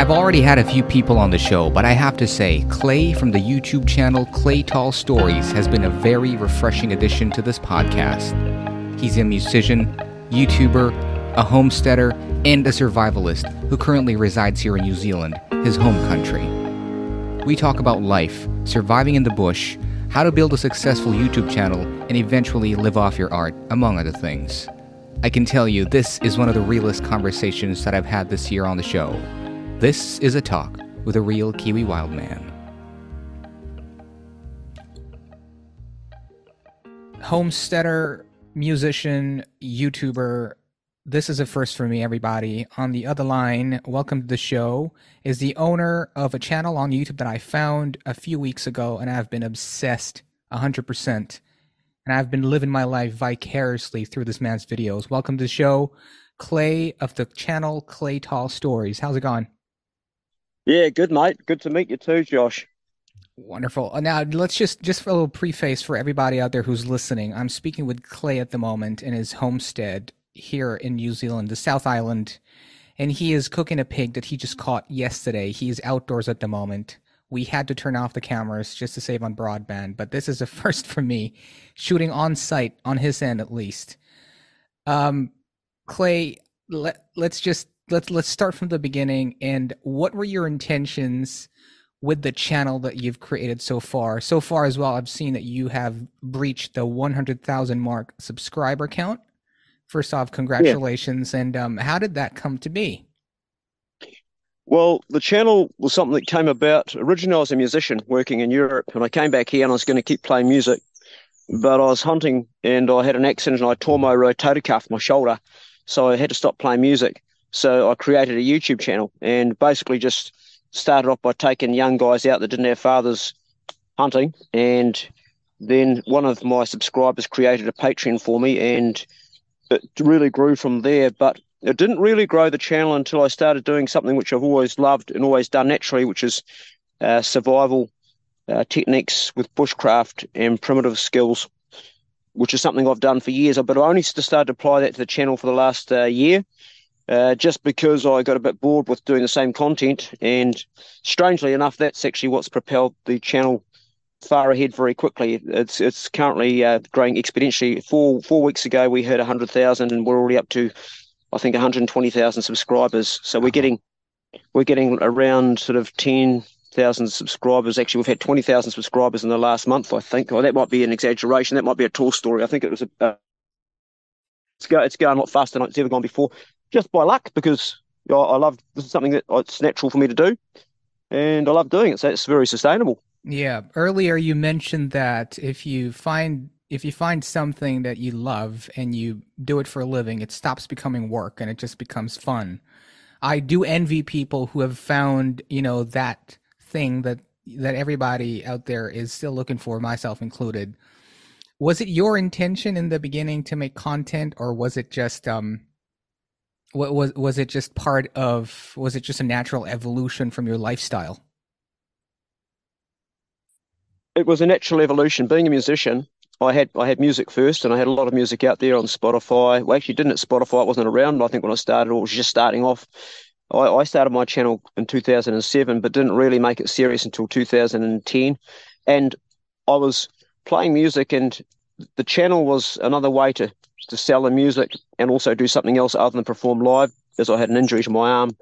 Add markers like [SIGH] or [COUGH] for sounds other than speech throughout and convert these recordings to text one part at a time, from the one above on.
I've already had a few people on the show, but I have to say, Clay from the YouTube channel Clay Tall Stories has been a very refreshing addition to this podcast. He's a musician, YouTuber, a homesteader, and a survivalist who currently resides here in New Zealand, his home country. We talk about life, surviving in the bush, how to build a successful YouTube channel, and eventually live off your art, among other things. I can tell you, this is one of the realest conversations that I've had this year on the show. This is a talk with a real Kiwi wild man. Homesteader, musician, YouTuber. This is a first for me, everybody. On the other line, welcome to the show, is the owner of a channel on YouTube that I found a few weeks ago and I've been obsessed 100%. And I've been living my life vicariously through this man's videos. Welcome to the show, Clay of the channel Clay Tall Stories. How's it going? Yeah, good mate. Good to meet you too, Josh. Wonderful. Uh, now let's just just a little preface for everybody out there who's listening. I'm speaking with Clay at the moment in his homestead here in New Zealand, the South Island, and he is cooking a pig that he just caught yesterday. He's outdoors at the moment. We had to turn off the cameras just to save on broadband, but this is a [LAUGHS] first for me, shooting on site on his end at least. Um, Clay, let, let's just let's let's start from the beginning. And what were your intentions with the channel that you've created so far? So far as well, I've seen that you have breached the 100,000 mark subscriber count. First off, congratulations! Yeah. And um, how did that come to be? Well, the channel was something that came about. Originally, I was a musician working in Europe, and I came back here and I was going to keep playing music. But I was hunting and I had an accident and I tore my rotator cuff, my shoulder. So I had to stop playing music. So I created a YouTube channel and basically just started off by taking young guys out that didn't have fathers hunting. And then one of my subscribers created a Patreon for me and it really grew from there. But it didn't really grow the channel until I started doing something which I've always loved and always done naturally, which is uh, survival uh, techniques with bushcraft and primitive skills, which is something I've done for years. But I only started to apply that to the channel for the last uh, year uh, just because I got a bit bored with doing the same content. And strangely enough, that's actually what's propelled the channel far ahead very quickly. It's it's currently uh, growing exponentially. Four four weeks ago, we hit hundred thousand, and we're already up to, I think, one hundred twenty thousand subscribers. So we're getting we're getting around sort of ten thousand subscribers. Actually, we've had twenty thousand subscribers in the last month. I think. Well, that might be an exaggeration. That might be a tall story. I think it was a. Uh, it's, go, it's going a lot faster than it's ever gone before just by luck because I, I love this is something that it's natural for me to do, and I love doing it. So it's very sustainable. Yeah. Earlier you mentioned that if you find if you find something that you love and you do it for a living, it stops becoming work and it just becomes fun. I do envy people who have found, you know, that thing that that everybody out there is still looking for, myself included. Was it your intention in the beginning to make content or was it just um what was was it just part of was it just a natural evolution from your lifestyle? It was a natural evolution. Being a musician, I had I had music first, and I had a lot of music out there on Spotify. Well, actually, didn't at Spotify. It wasn't around. I think when I started, it was just starting off. I, I started my channel in 2007, but didn't really make it serious until 2010. And I was playing music, and the channel was another way to to sell the music and also do something else other than perform live, as I had an injury to my arm.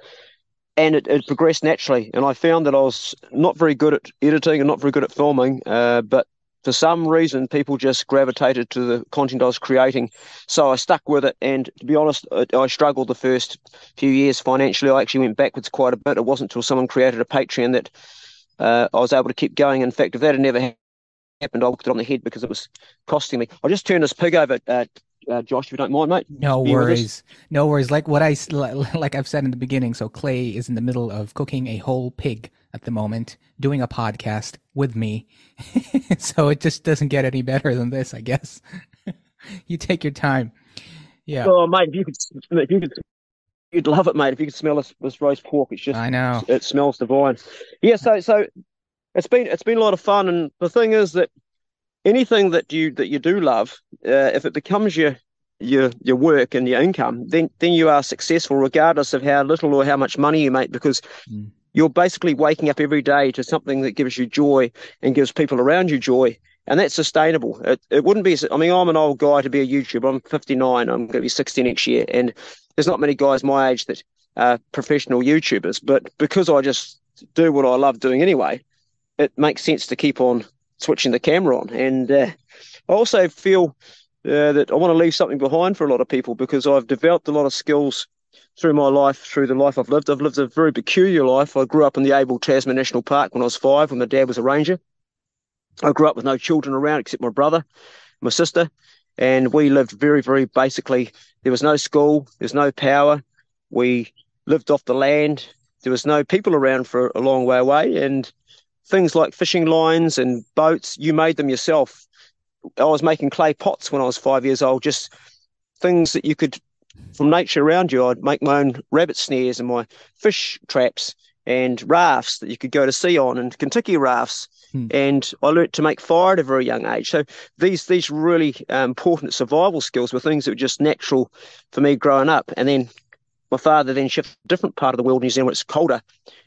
And it, it progressed naturally. And I found that I was not very good at editing and not very good at filming, uh, but for some reason, people just gravitated to the content I was creating. So I stuck with it. And to be honest, I, I struggled the first few years financially. I actually went backwards quite a bit. It wasn't until someone created a Patreon that uh, I was able to keep going. In fact, if that had never happened, I looked it on the head because it was costing me. I just turned this pig over, uh, uh, Josh, if you don't mind, mate. No worries, no worries. Like what I like I've said in the beginning. So Clay is in the middle of cooking a whole pig at the moment, doing a podcast with me. [LAUGHS] so it just doesn't get any better than this, I guess. [LAUGHS] you take your time. Yeah. Oh, mate, if you could, if you could, you'd love it, mate. If you could smell this, this roast pork, it's just I know it smells divine. Yeah. So so it's been it's been a lot of fun, and the thing is that anything that you that you do love, uh, if it becomes your your your work and your income, then then you are successful regardless of how little or how much money you make because mm. you're basically waking up every day to something that gives you joy and gives people around you joy. And that's sustainable. It, it wouldn't be. I mean, I'm an old guy to be a YouTuber. I'm 59. I'm going to be 60 next year, and there's not many guys my age that are professional YouTubers. But because I just do what I love doing anyway, it makes sense to keep on switching the camera on. And uh, I also feel uh, that I want to leave something behind for a lot of people because I've developed a lot of skills through my life, through the life I've lived. I've lived a very peculiar life. I grew up in the Abel Tasman National Park when I was five, when my dad was a ranger. I grew up with no children around except my brother, my sister, and we lived very, very basically. There was no school, there's no power. We lived off the land. There was no people around for a long way away, and things like fishing lines and boats, you made them yourself. I was making clay pots when I was five years old, just things that you could, from nature around you. I'd make my own rabbit snares and my fish traps and rafts that you could go to sea on and Kon-Tiki rafts. Hmm. And I learnt to make fire at a very young age. So these these really um, important survival skills were things that were just natural for me growing up. And then my father then shifted to a different part of the world, New Zealand, where it's colder,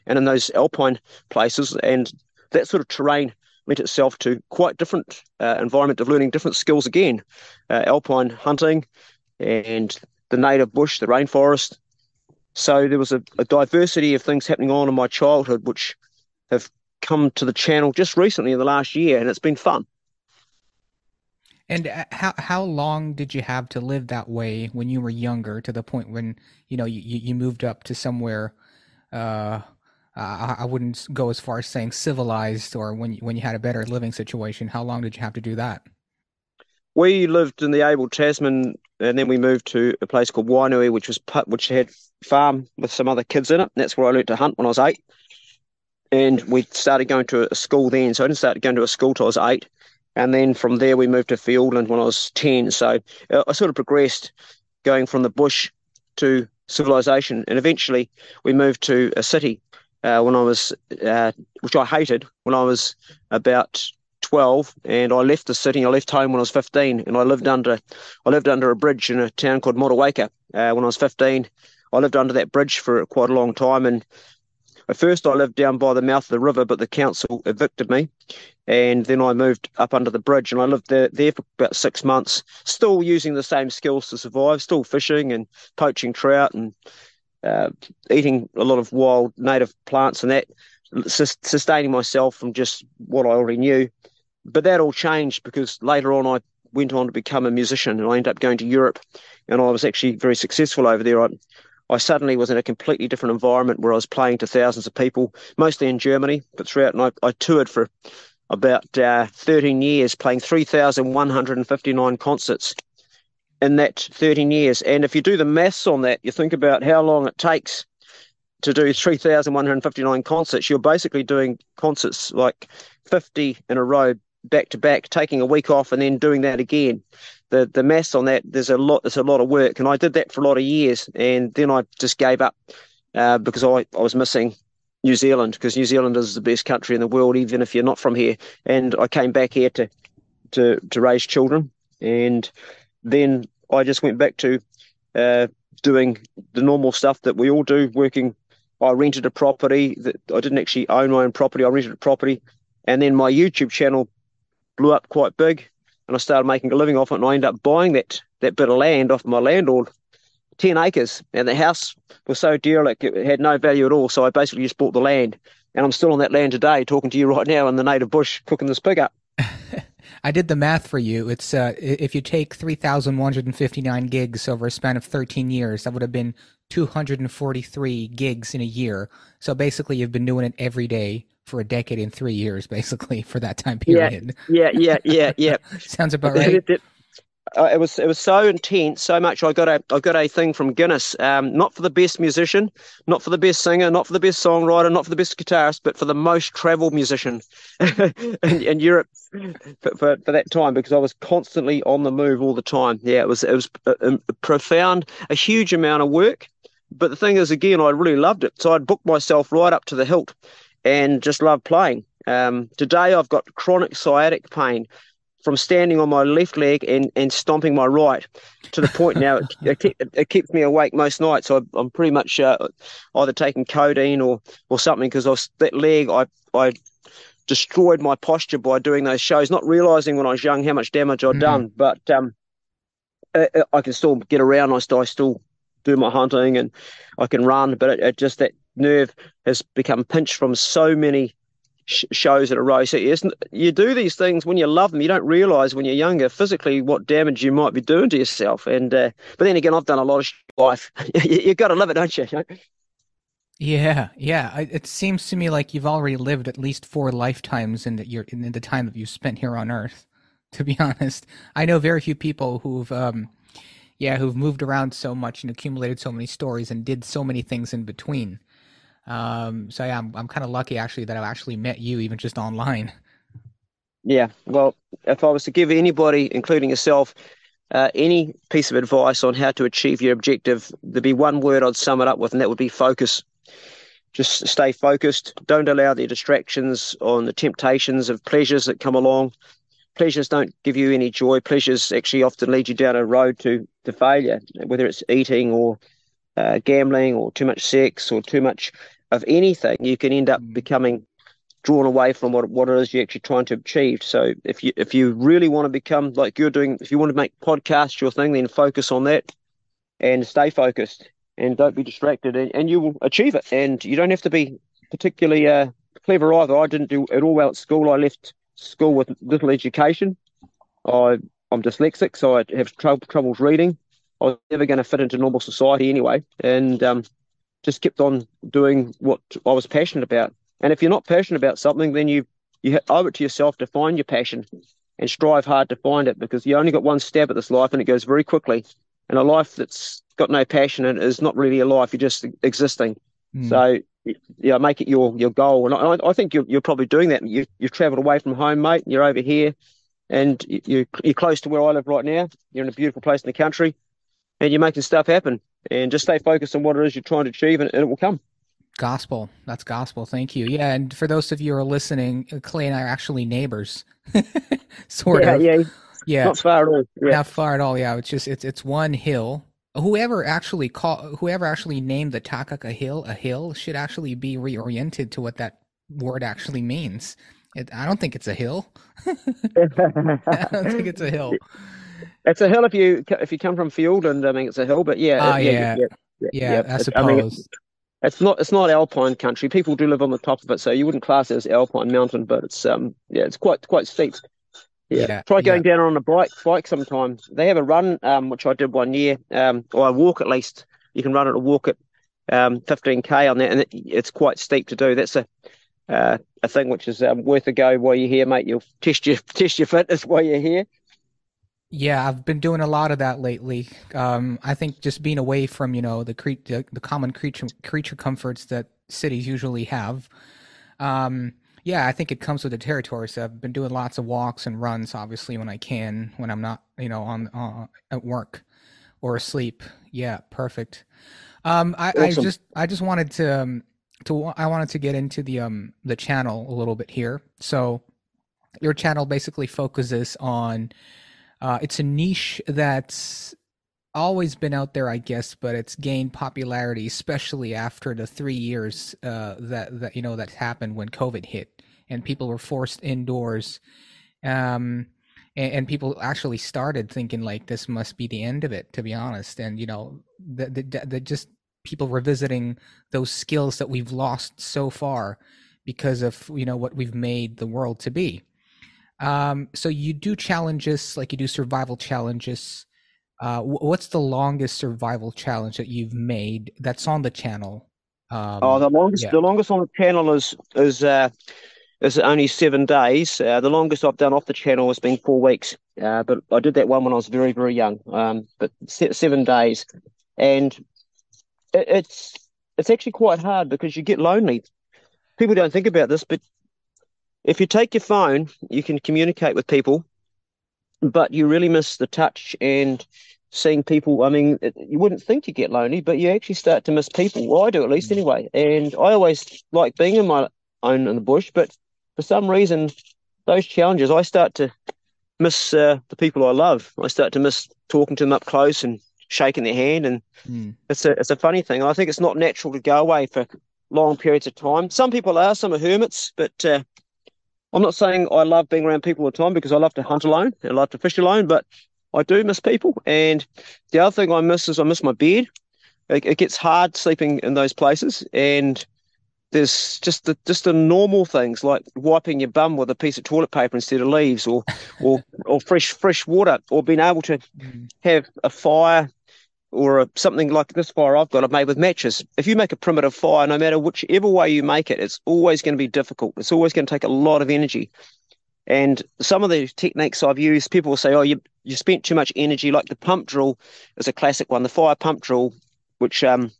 and in those alpine places, and that sort of terrain lent itself to quite different uh, environment of learning different skills again, uh, alpine hunting and the native bush, the rainforest. So there was a, a, diversity of things happening on in my childhood, which have come to the channel just recently in the last year, and it's been fun. And uh, how how long did you have to live that way when you were younger, to the point when you know you, you moved up to somewhere uh, uh, I wouldn't go as far as saying civilized or when you, when you had a better living situation. How long did you have to do that? We lived in the Abel Tasman, and then we moved to a place called Wainui, which was which had farm with some other kids in it. That's where I learned to hunt when I was eight. And we started going to a school then, so I didn't start going to a school till I was eight. And then from there, we moved to Fiordland when I was ten. So uh, I sort of progressed, going from the bush to civilization, and eventually we moved to a city uh, when I was, uh, which I hated when I was about 12 and I left the city. I left home when I was 15 and I lived under, I lived under a bridge in a town called Motueka uh, when I was 15. I lived under that bridge for quite a long time and at first I lived down by the mouth of the river, but the council evicted me. And then I moved up under the bridge and I lived there, there for about six months, still using the same skills to survive, still fishing and poaching trout and uh, eating a lot of wild native plants and that, sustaining myself from just what I already knew. But that all changed because later on I went on to become a musician and I ended up going to Europe and I was actually very successful over there. I, I suddenly was in a completely different environment where I was playing to thousands of people, mostly in Germany, but throughout, and I, I toured for about uh, 13 years, playing 3,159 concerts in that 13 years. And if you do the maths on that, you think about how long it takes to do 3,159 concerts. You're basically doing concerts like 50 in a row back to back, taking a week off and then doing that again. The the maths on that, there's a lot, there's a lot of work. And I did that for a lot of years. And then I just gave up uh, because I, I was missing New Zealand because New Zealand is the best country in the world, even if you're not from here. And I came back here to, to, to raise children. And then I just went back to uh, doing the normal stuff that we all do, working. I rented a property that I didn't actually own my own property. I rented a property, and then my YouTube channel blew up quite big, and I started making a living off it. And I ended up buying that that bit of land off my landlord, ten acres, and the house was so derelict it had no value at all. So I basically just bought the land, and I'm still on that land today, talking to you right now in the native bush, cooking this pig up. I did the math for you. It's uh, if you take 3,159 gigs over a span of 13 years, that would have been 243 gigs in a year. So basically, you've been doing it every day for a decade and three years, basically, for that time period. Yeah, yeah, yeah, yeah. yeah. [LAUGHS] Sounds about right uh, it was it was so intense, so much. I got a I got a thing from Guinness, um, not for the best musician, not for the best singer, not for the best songwriter, not for the best guitarist, but for the most traveled musician [LAUGHS] in, in Europe for, for, for that time because I was constantly on the move all the time. Yeah, it was it was a, a profound, a huge amount of work. But the thing is, again, I really loved it, so I'd booked myself right up to the hilt, and just loved playing. Um, today, I've got chronic sciatic pain from standing on my left leg and, and stomping my right to the point now it, it, it keeps me awake most nights. So I'm pretty much uh, either taking codeine or, or something because I that leg I I destroyed my posture by doing those shows, not realizing when I was young how much damage i had mm-hmm. done. But um, I, I, can still get around. I still, I still do my hunting and I can run, but it, it just that nerve has become pinched from so many sh- shows in a row. You do these things when you love them. You don't realise when you're younger physically what damage you might be doing to yourself. And uh, but then again, I've done a lot of sh- life. [LAUGHS] you, have got to live it, don't you? [LAUGHS] Yeah, yeah. It seems to me like you've already lived at least four lifetimes in the, your in the time that you spent here on Earth. To be [LAUGHS] honest, I know very few people who've, um, yeah, who've moved around so much and accumulated so many stories and did so many things in between. Um, so yeah, I'm I'm kind of lucky actually that I've actually met you even just online. Yeah, well, if I was to give anybody, including yourself, uh, any piece of advice on how to achieve your objective, there'd be one word I'd sum it up with, and that would be focus. Just stay focused. Don't allow the distractions on the temptations of pleasures that come along. Pleasures don't give you any joy. Pleasures actually often lead you down a road to, to failure, whether it's eating or uh, gambling or too much sex or too much of anything, you can end up mm. becoming drawn away from what what it is you're actually trying to achieve. So if you if you really want to become like you're doing, if you want to make podcasts your thing, then focus on that and stay focused and don't be distracted, and, and you will achieve it. And you don't have to be particularly uh, clever either. I didn't do it all well at school. I left school with little education. I I'm dyslexic, so I have trouble troubles reading. I was never going to fit into normal society anyway, and um, just kept on doing what I was passionate about. And if you're not passionate about something, then you you owe it to yourself to find your passion and strive hard to find it because you only got one stab at this life and it goes very quickly. And a life that's got no passion it is not really a life. You're just existing. Mm. So yeah, make it your your goal. And I, I think you're, you're probably doing that. You you've travelled away from home, mate. You're over here, and you you're close to where I live right now. You're in a beautiful place in the country and you're making stuff happen. And just stay focused on what it is you're trying to achieve, and, and it will come. Gospel. That's gospel. Thank you. Yeah, and for those of you who are listening, uh, Clay and I are actually neighbors, [LAUGHS] sort yeah, of. Yeah, yeah. Not far at all. Yeah. Not far at all. Yeah, it's just it's it's one hill. Whoever actually call whoever actually named the Takaka Hill a hill should actually be reoriented to what that word actually means. It, I don't think it's a hill. [LAUGHS] I don't think it's a hill. [LAUGHS] It's a hill if you if you come from Fiordland. I mean, it's a hill, but yeah, oh, yeah, yeah, yeah, yeah, I suppose. I mean, it's, it's not it's not alpine country. People do live on the top of it, so you wouldn't class it as alpine mountain, but it's um yeah, it's quite quite steep. Yeah. yeah Try going yeah. down on a bike bike sometime. They have a run, um, which I did one year, um, or I walk at least. You can run it or walk it, um, 15k on that, and it, it's quite steep to do. That's a uh, a thing which is um, worth a go while you're here, mate. You'll test your [LAUGHS] test your fitness while you're here. Yeah, I've been doing a lot of that lately. Um, I think just being away from you know the cre- the, the, common creature creature comforts that cities usually have. Um, yeah, I think it comes with the territory. So I've been doing lots of walks and runs, obviously when I can, when I'm not you know on uh, at work or asleep. Yeah, perfect. Um, I, awesome. I just I just wanted to um, to I wanted to get into the um the channel a little bit here. So your channel basically focuses on uh, it's a niche that's always been out there, I guess, but it's gained popularity, especially after the three years uh, that that you know that happened when COVID hit and people were forced indoors. Um, and, people actually started thinking like this must be the end of it, to be honest. And you know, the, the, the just people revisiting those skills that we've lost so far because of you know what we've made the world to be. Um, so you do challenges like you do survival challenges. Uh, what's the longest survival challenge that you've made that's on the channel? Um, oh, the longest, yeah. the longest on the channel is is uh, is only seven days. Uh, the longest I've done off the channel has been four weeks. Uh, but I did that one when I was very very young. Um, but seven days, and it, it's it's actually quite hard because you get lonely. People don't think about this, but if you take your phone, you can communicate with people, but you really miss the touch and seeing people. I mean, it, you wouldn't think you get lonely, but you actually start to miss people. Well, I do at least mm. anyway. And I always like being in my own in the bush, but for some reason, those challenges, I start to miss uh, the people I love. I start to miss talking to them up close and shaking their hand, and mm. it's a it's a funny thing. I think it's not natural to go away for long periods of time. Some people are, some are hermits, but uh, I'm not saying I love being around people all the time because I love to hunt alone and I love to fish alone, but I do miss people. And the other thing I miss is I miss my bed. It, it gets hard sleeping in those places, and there's just the just the normal things like wiping your bum with a piece of toilet paper instead of leaves, or or or fresh fresh water, or being able to [LAUGHS] mm. have a fire or a, something like this fire I've got, I've made with matches. If you make a primitive fire, no matter whichever way you make it, it's always going to be difficult. It's always going to take a lot of energy. And some of the techniques I've used, people will say, "Oh, you you spent too much energy." Like the pump drill is a classic one. The fire pump drill, which um,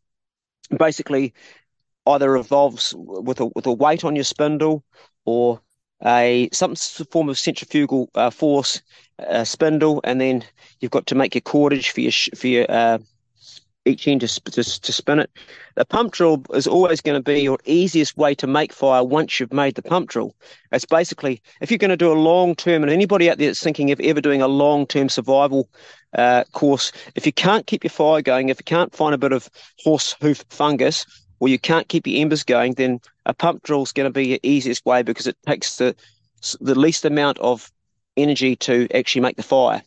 basically either revolves with a with a weight on your spindle or a some form of centrifugal uh, force uh, spindle, and then you've got to make your cordage for your for your uh, each end to, to, to spin it. The pump drill is always going to be your easiest way to make fire once you've made the pump drill. It's basically if you're going to do a long term, and anybody out there that's thinking of ever doing a long term survival uh, course, if you can't keep your fire going, if you can't find a bit of horse hoof fungus, or you can't keep your embers going, then a pump drill is going to be your easiest way because it takes the the least amount of energy to actually make the fire.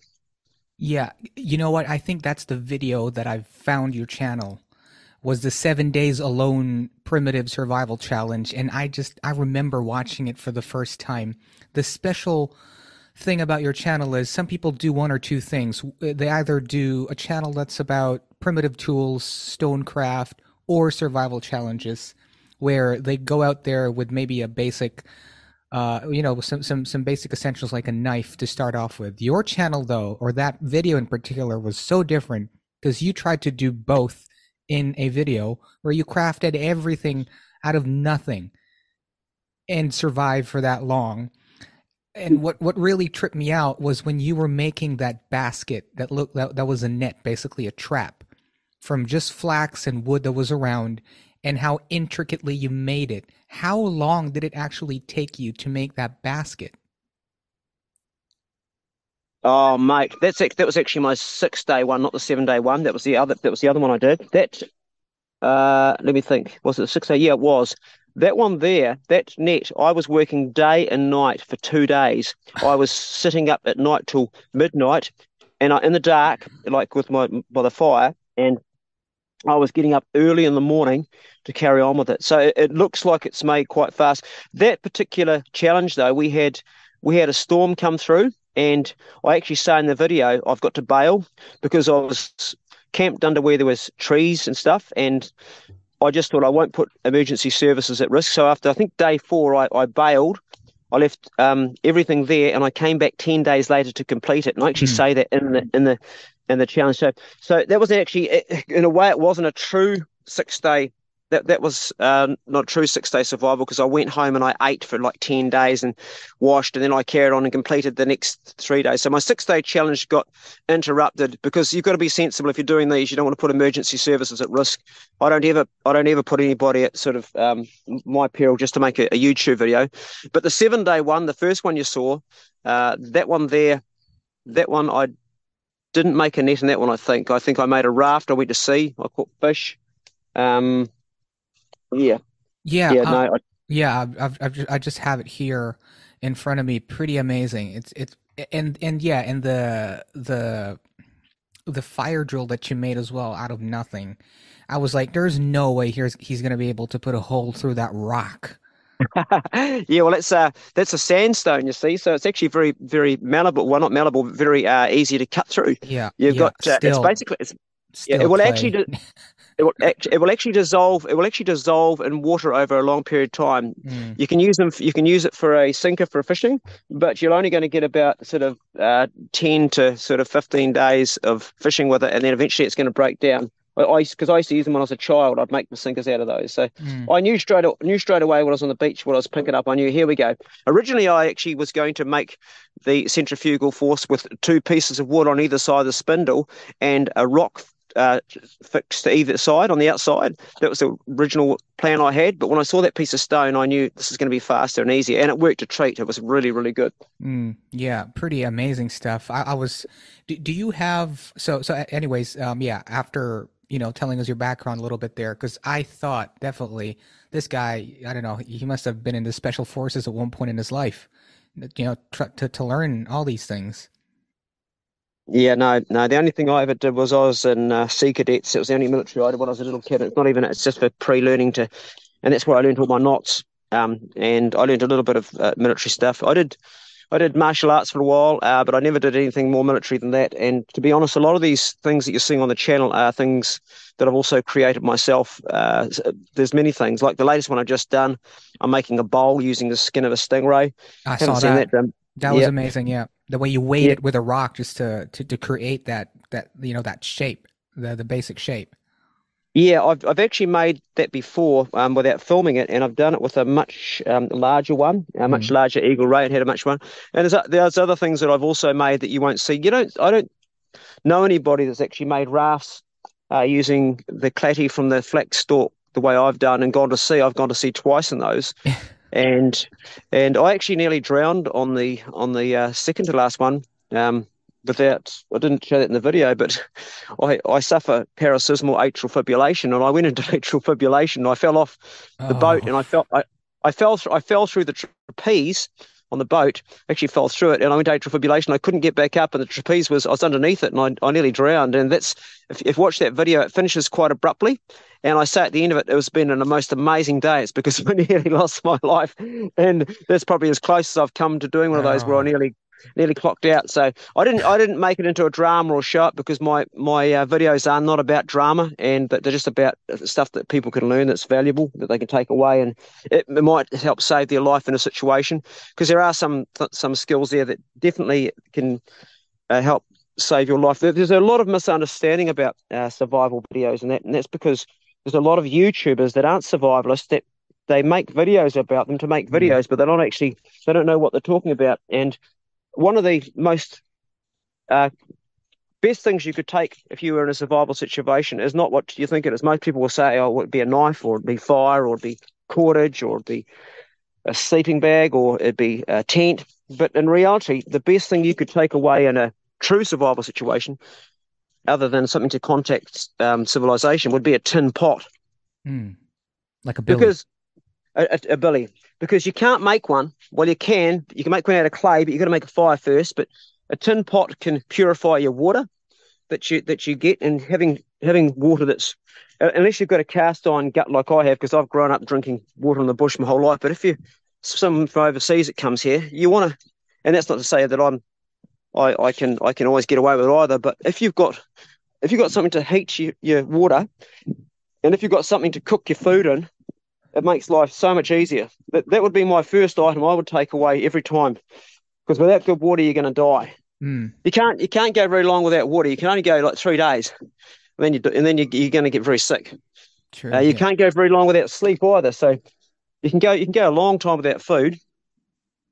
Yeah, you know what? I think that's the video that I've found your channel was the seven days alone primitive survival challenge, and I just I remember watching it for the first time. The special thing about your channel is some people do one or two things. They either do a channel that's about primitive tools, stonecraft, or survival challenges, where they go out there with maybe a basic uh, you know, some some some basic essentials like a knife to start off with. Your channel, though, or that video in particular, was so different because you tried to do both in a video where you crafted everything out of nothing and survived for that long. And what what really tripped me out was when you were making that basket that looked that, that was a net, basically a trap, from just flax and wood that was around, and how intricately you made it. How long did it actually take you to make that basket? Oh, mate, that's that was actually my six day one, not the seven day one. That was the other. That was the other one I did. That, uh, let me think. Was it the six day? Yeah, it was. That one there, that net, I was working day and night for two days. I was sitting up at night till midnight, and I, in the dark, like with my by the fire, and I was getting up early in the morning to carry on with it. So it, it looks like it's made quite fast. That particular challenge, though, we had we had a storm come through, and I actually say in the video I've got to bail because I was camped under where there was trees and stuff, and I just thought I won't put emergency services at risk. So after I think day four, I, I bailed. I left um, everything there, and I came back ten days later to complete it. And I actually mm. say that in the in the in the challenge. So so that was actually in a way it wasn't a true six day that that was uh, not true six day survival because I went home and I ate for like ten days and washed and then I carried on and completed the next three days. So my six day challenge got interrupted because you've got to be sensible if you're doing these. You don't want to put emergency services at risk. I don't ever I don't ever put anybody at sort of um, my peril just to make a, a, YouTube video. But the seven day one, the first one you saw, uh, that one there, that one I didn't make a net in that one. I think I think I made a raft. I went to sea. I caught fish. Um, yeah. Yeah. Yeah. Uh, no, I, yeah. I've, I've just, I just have it here in front of me. Pretty amazing. It's it's and and yeah, and the the the fire drill that you made as well out of nothing. I was like, there's no way here's he's gonna be able to put a hole through that rock. [LAUGHS] yeah, well, it's a that's a sandstone, you see. So it's actually very, very malleable. Well, not malleable, but very uh, easy to cut through. Yeah, you've yeah, got. Uh, still, it's basically. It's, yeah, it will clay. actually. [LAUGHS] it will it will actually dissolve. It will actually dissolve in water over a long period of time. Mm. You can use them. You can use it for a sinker for fishing, but you're only going to get about sort of uh, ten to sort of fifteen days of fishing with it, and then eventually it's going to break down. I because I, used to use them when I was a child. I'd make the sinkers out of those. So mm. I knew straight knew straight away when I was on the beach when I was picking up. I knew here we go. Originally, I actually was going to make the centrifugal force with two pieces of wood on either side of the spindle and a rock uh, fixed to either side on the outside. That was the original plan I had. But when I saw that piece of stone, I knew this is going to be faster and easier, and it worked a treat. It was really, really good. Mm, yeah, pretty amazing stuff. I, I was. Do, do, you have so so? Anyways, um, yeah. After you know, telling us your background a little bit there, because I thought definitely this guy. I don't know. He must have been in the special forces at one point in his life. You know, tr- to to learn all these things. Yeah, no, no. The only thing I ever did was I was in uh, Sea Cadets. It was the only military I did when I was a little kid. It's not even. It's just for pre-learning to, and that's where I learned all my knots. Um, and I learned a little bit of uh, military stuff. I did, I did martial arts for a while, uh, but I never did anything more military than that. And to be honest, a lot of these things that you're seeing on the channel are things that I've also created myself. Uh, there's many things like the latest one I've just done. I'm making a bowl using the skin of a stingray. I saw that. that that was amazing. Yeah, the way you weighed it with a rock just to, to to create that that you know that shape, the the basic shape. Yeah, I've I've actually made that before um, without filming it, and I've done it with a much um, larger one, a much mm. larger Eagle Ray, and had a much one. And there's there's other things that I've also made that you won't see. You don't I don't know anybody that's actually made rafts uh, using the clatty from the flax stalk the way I've done and gone to sea. I've gone to sea twice in those. [LAUGHS] and and I actually nearly drowned on the on the uh, second to last one. Um, without I didn't show that in the video, but [LAUGHS] I, I suffer paroxysmal atrial fibrillation, and I went into [LAUGHS] atrial fibrillation. And I fell off the oh. boat, and I felt I, I fell I fell through the trapeze on the boat. Actually, fell through it, and I went to atrial fibrillation. I couldn't get back up, and the trapeze was I was underneath it, and I, I nearly drowned. And that's if, if you watch that video, it finishes quite abruptly. And I say at the end of it, it was been a most amazing day. It's because [LAUGHS] I nearly lost my life. And that's probably as close as I've come to doing one of those oh. where I nearly nearly clocked out. So I didn't I didn't make it into a drama or show it because my my uh, videos are not about drama and but they're just about stuff that people can learn that's valuable that they can take away and it, it might help save their life in a situation because there are some some skills there that definitely can uh, help save your life. There's a lot of misunderstanding about uh, survival videos and that and that's because there's a lot of YouTubers that aren't survivalists that they make videos about them to make mm. videos, but they're not actually they don't know what they're talking about. And one of the most uh, best things you could take if you were in a survival situation is not what you think it is. Most people will say, "Oh, it'd be a knife, or it'd be fire, or it'd be cordage, or it'd be a sleeping bag, or it'd be a tent." But in reality, the best thing you could take away in a true survival situation other than something to contact um, civilization, would be a tin pot. Mm. Like a billy. Because a, a, a, billy. Because you can't make one. Well, you can. You can make one out of clay, but you've got to make a fire first. But a tin pot can purify your water that you that you get, and having having water that's uh, unless you've got a cast iron gut like I have, because I've grown up drinking water in the bush my whole life. But if you someone from overseas that comes here, you want to, and that's not to say that I'm I, I can I can always get away with it either. But if you've got if you've got something to heat your, your water, and if you've got something to cook your food in, it makes life so much easier. That that would be my first item I would take away every time, because without good water you're going to die. Mm. You can't you can't go very long without water. You can only go like three days, and then you and then you, you're going to get very sick. True, uh, you yeah. can't go very long without sleep either. So you can go you can go a long time without food,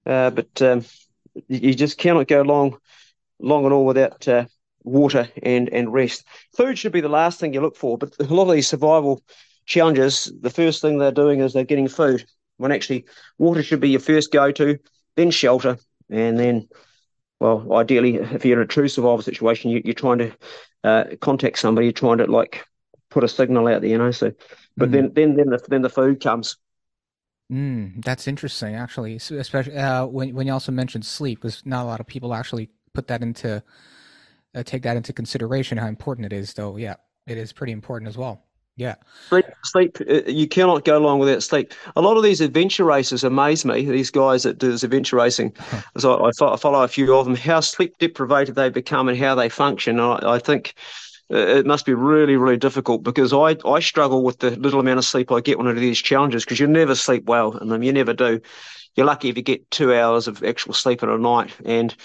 uh, but um, you just cannot go long long and all without uh, water and and rest. Food should be the last thing you look for, but a lot of these survival challenges, the first thing they're doing is they're getting food. When actually water should be your first go to, then shelter, and then, well, ideally, if you're in a true survival situation, you, are trying to uh, contact somebody, you're trying to like put a signal out there, you know. So, but mm. then then then the, then the food comes. Mm, that's interesting, actually. So especially uh, when when you also mentioned sleep, because not a lot of people actually put that into uh, take that into consideration how important it is. Though, yeah, it is pretty important as well. Yeah, sleep. Sleep. Uh, you cannot go along without sleep. A lot of these adventure races amaze me. These guys that do this adventure racing, [LAUGHS] so I, I, follow a few of them. How sleep deprived they become and how they function. I, I think uh, it must be really, really difficult because I, I struggle with the little amount of sleep I get when I do these challenges because you never sleep well in them. You never do. You're lucky if you get two hours of actual sleep in a night, and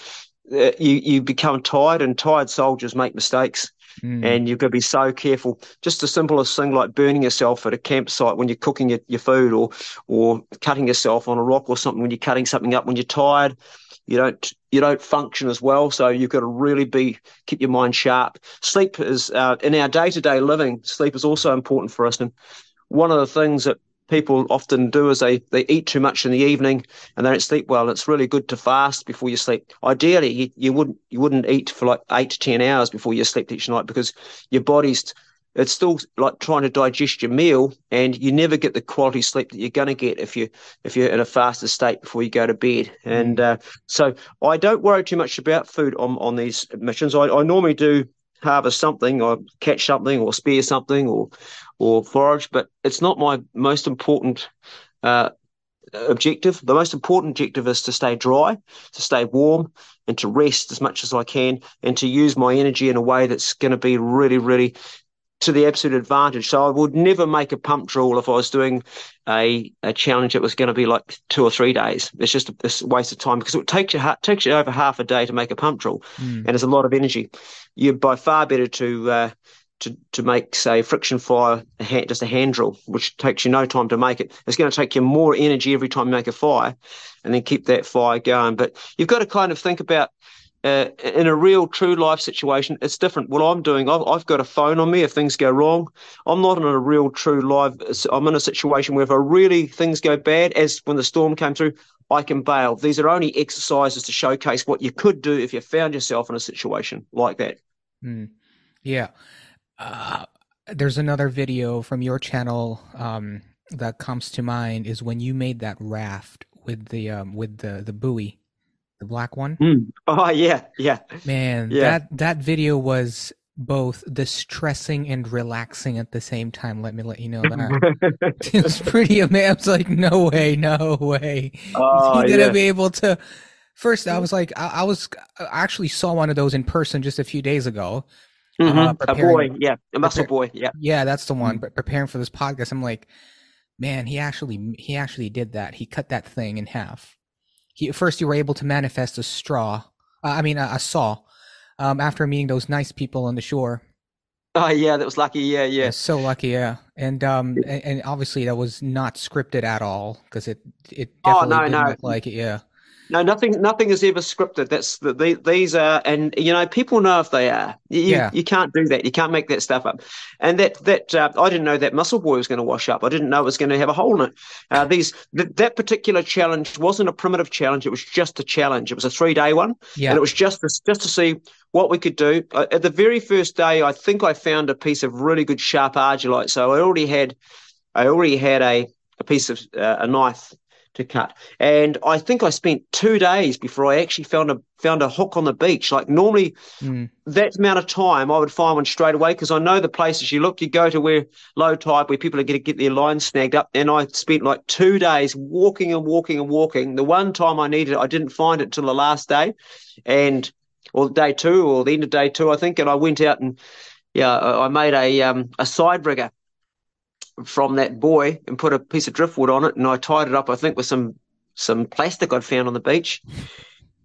uh, you you become tired, and tired soldiers make mistakes. Mm. And you've got to be so careful. Just the simplest thing like burning yourself at a campsite when you're cooking your, your food or or cutting yourself on a rock or something when you're cutting something up when you're tired. you don't you don't function as well. So you've got to really be keep your mind sharp. Sleep is uh, in our day to day living. Sleep is also important for us, and one of the things that people often do is they, they eat too much in the evening and they don't sleep well. It's really good to fast before you sleep. Ideally, you, you wouldn't you wouldn't eat for like eight to ten hours before you sleep each night because your body's it's still like trying to digest your meal and you never get the quality sleep that you're going to get if you if you're in a faster state before you go to bed and mm. uh, so i don't worry too much about food on on these missions i, I normally do harvest something or catch something or spear something or or forage but it's not my most important uh, objective. The most important objective is to stay dry to stay warm and to rest as much as i can and to use my energy in a way that's going to be really really to the absolute advantage. So I would never make a pump drill if I was doing a, a challenge that was going to be like two or three days. It's just a, a waste of time because it takes you takes you over half a day to make a pump drill, mm. and it's a lot of energy. You're by far better to uh, to to make say friction fire a hand, just a hand drill, which takes you no time to make it. It's going to take you more energy every time you make a fire, and then keep that fire going. But you've got to kind of think about uh, in a real true life situation, it's different. What I'm doing, I've, I've, got a phone on me if things go wrong. I'm not in a real true live. I'm in a situation where if I really things go bad, as when the storm came through, I can bail. These are only exercises to showcase what you could do if you found yourself in a situation like that. Mm. Yeah. Uh, there's another video from your channel um, that comes to mind is when you made that raft with the um, with the the buoy the black one. Mm. Oh yeah, yeah. Man, yeah. that that video was both distressing and relaxing at the same time. Let me let you know that [LAUGHS] it was pretty amazing. I was like, no way, no way. Oh, Is he gonna yeah. be able to? First, I was like, I, I, was I actually saw one of those in person just a few days ago. Mm-hmm. Uh, a buoy, yeah, a mussel buoy, yeah, yeah, that's the one. But preparing for this podcast, I'm like, man, he actually he actually did that. He cut that thing in half he, first you were able to manifest a straw. Uh, I mean, a, a saw. Um, after meeting those nice people on the shore. Oh yeah, that was lucky. Yeah, yeah. so lucky. Yeah, and um, and, and, obviously that was not scripted at all because it it oh, definitely oh, no, didn't no. look like it. Yeah. No, nothing. Nothing is ever scripted. That's the, the, these are, and you know, people know if they are. You, yeah. you can't do that. You can't make that stuff up. And that that uh, I didn't know that mussel buoy was going to wash up. I didn't know it was going to have a hole in it. Uh, these th- that particular challenge wasn't a primitive challenge. It was just a challenge. It was a three day one, yeah. and it was just to, just to see what we could do. Uh, at the very first day, I think I found a piece of really good sharp argillite. So I already had, I already had a a piece of uh, a knife to cut. And I think I spent two days before I actually found a found a hook on the beach. Like normally, mm. that amount of time I would find one straight away because I know the places you look. You go to where low tide, where people are going to get their lines snagged up. And I spent like two days walking and walking and walking. The one time I needed it, I didn't find it till the last day, and or day two or the end of day two, I think. And I went out and yeah, I made a um, a side rigger from that buoy and put a piece of driftwood on it, and I tied it up, I think, with some some plastic I'd found on the beach.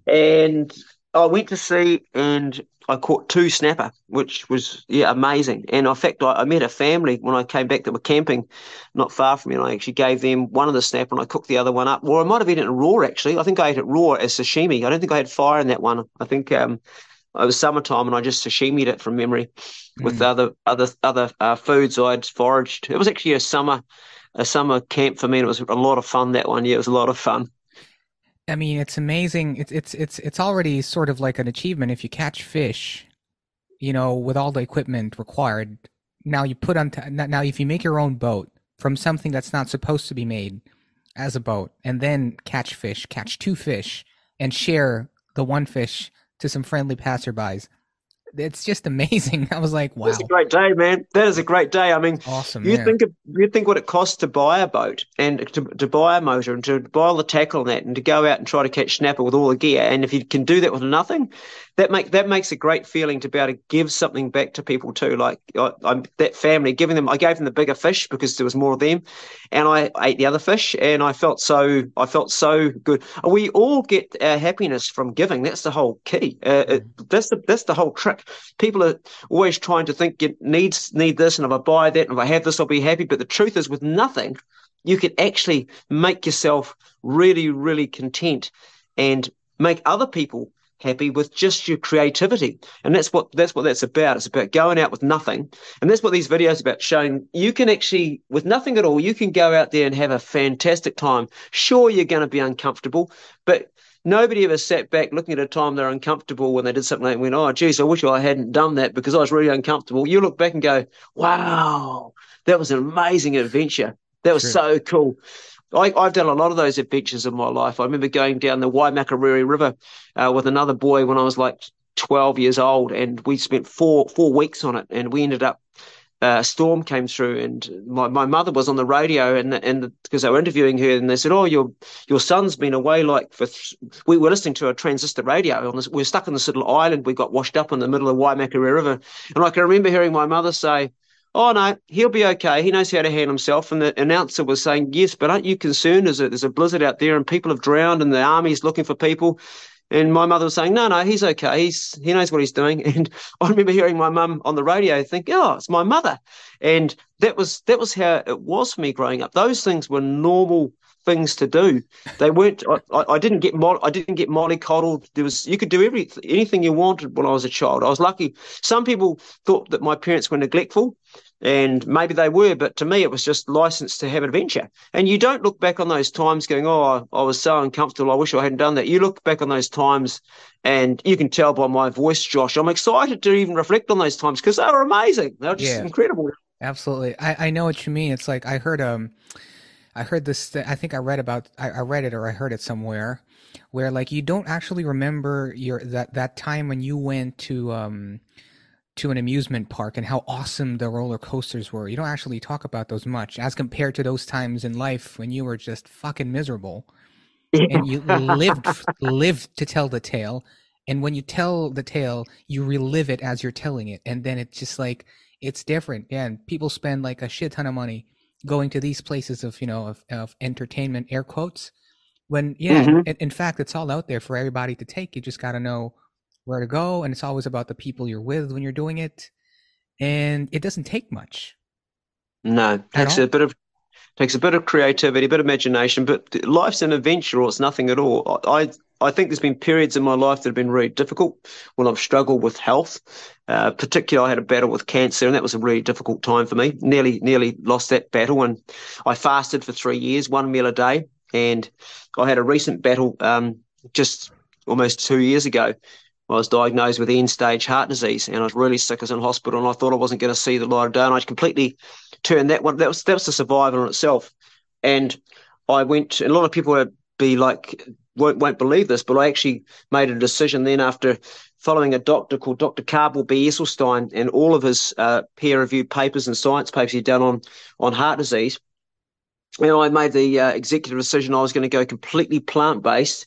And I went to sea and I caught two snapper, which was yeah amazing. And in fact, I, I, met a family when I came back that were camping not far from me, and I actually gave them one of the snapper and I cooked the other one up. Well, I might have eaten it raw actually. I think I ate it raw as sashimi. I don't think I had fire in that one. I think um, it was summertime and I just sashimied it from memory with mm. other other other uh, foods I'd foraged. It was actually a summer a summer camp for me. And it was a lot of fun that one. Yeah, it was a lot of fun. I mean, it's amazing. It's it's it's it's already sort of like an achievement if you catch fish, you know, with all the equipment required. Now you put on t- now if you make your own boat from something that's not supposed to be made as a boat, and then catch fish, catch two fish, and share the one fish to some friendly passerbys. It's just amazing. [LAUGHS] I was like, wow. That's a great day, man. That is a great day. I mean, awesome. You yeah. think of, you think what it costs to buy a boat and to, to buy a motor and to buy all the tackle and that and to go out and try to catch snapper with all the gear. And if you can do that with nothing, that make that makes a great feeling to be able to give something back to people too. Like I, am that family, giving them. I gave them the bigger fish because there was more of them, and I ate the other fish, and I felt so. I felt so good. We all get our happiness from giving. That's the whole key. Uh, it, that's the that's the whole trick. People are always trying to think it needs need this, and if I buy that, and if I have this, I'll be happy. But the truth is, with nothing, you can actually make yourself really, really content and make other people happy with just your creativity. And that's what that's what that's about. It's about going out with nothing. And that's what these videos about showing you can actually with nothing at all, you can go out there and have a fantastic time. Sure you're going to be uncomfortable, but nobody ever sat back looking at a time they're uncomfortable when they did something and went, Oh geez, I wish I hadn't done that because I was really uncomfortable. You look back and go, Wow, that was an amazing adventure. That was True. so cool. I, have done a lot of those adventures in my life. I remember going down the Waimakariri River uh, with another boy when I was like 12 years old, and we spent four four weeks on it, and we ended up. Uh, a storm came through, and my, my mother was on the radio, and and because they were interviewing her, and they said, "Oh, your your son's been away like for." Th-. We were listening to a transistor radio were stuck on this little island. We got washed up in the middle of the Waimakariri River, and I can remember hearing my mother say, oh no, he'll be okay. He knows how to handle himself. And the announcer was saying, yes, but aren't you concerned? There's a, there's a blizzard out there and people have drowned and the army's looking for people. And my mother was saying, no, no, he's okay. He's he knows what he's doing. [LAUGHS] And I remember hearing my mum on the radio think, oh, it's my mother. And that was that was how it was for me growing up. Those things were normal things to do. They weren't. I, I didn't get mod, I didn't get mollycoddled. There was you could do every anything you wanted when I was a child. I was lucky. Some people thought that my parents were neglectful, and maybe they were, but to me it was just license to have adventure. And you don't look back on those times going, "Oh, I was so uncomfortable. I wish I hadn't done that." You look back on those times, and you can tell by my voice, Josh. I'm excited to even reflect on those times because they were amazing. They were just yeah, incredible. Absolutely, I, I know what you mean. It's like I heard um I heard this. Th- I think I read about. I, I read it or I heard it somewhere, where like you don't actually remember your that that time when you went to um to an amusement park and how awesome the roller coasters were. You don't actually talk about those much as compared to those times in life when you were just fucking miserable and you lived [LAUGHS] lived to tell the tale. And when you tell the tale, you relive it as you're telling it, and then it's just like it's different. Yeah, and people spend like a shit ton of money going to these places of you know of, of entertainment air quotes when yeah mm-hmm. in, in, fact it's all out there for everybody to take you just got to know where to go and it's always about the people you're with when you're doing it and it doesn't take much no takes a bit of takes a bit of creativity a bit of imagination but life's an adventure or it's nothing at all i I think there's been periods in my life that have been really difficult when I've struggled with health. Uh, particularly, I had a battle with cancer, and that was a really difficult time for me. Nearly, nearly lost that battle, and I fasted for three years, one meal a day. And I had a recent battle um, just almost two years ago. I was diagnosed with end stage heart disease, and I was really sick. I was in hospital, and I thought I wasn't going to see the light of day. And I completely turned that one. That was that was the survival in itself. And I went. And a lot of people would be like won't, won't believe this, but I actually made a decision then after following a doctor called Dr. Carl B. Esselstyn and all of his uh, peer-reviewed papers and science papers he'd done on on heart disease. And I made the uh, executive decision I was going to go completely plant-based,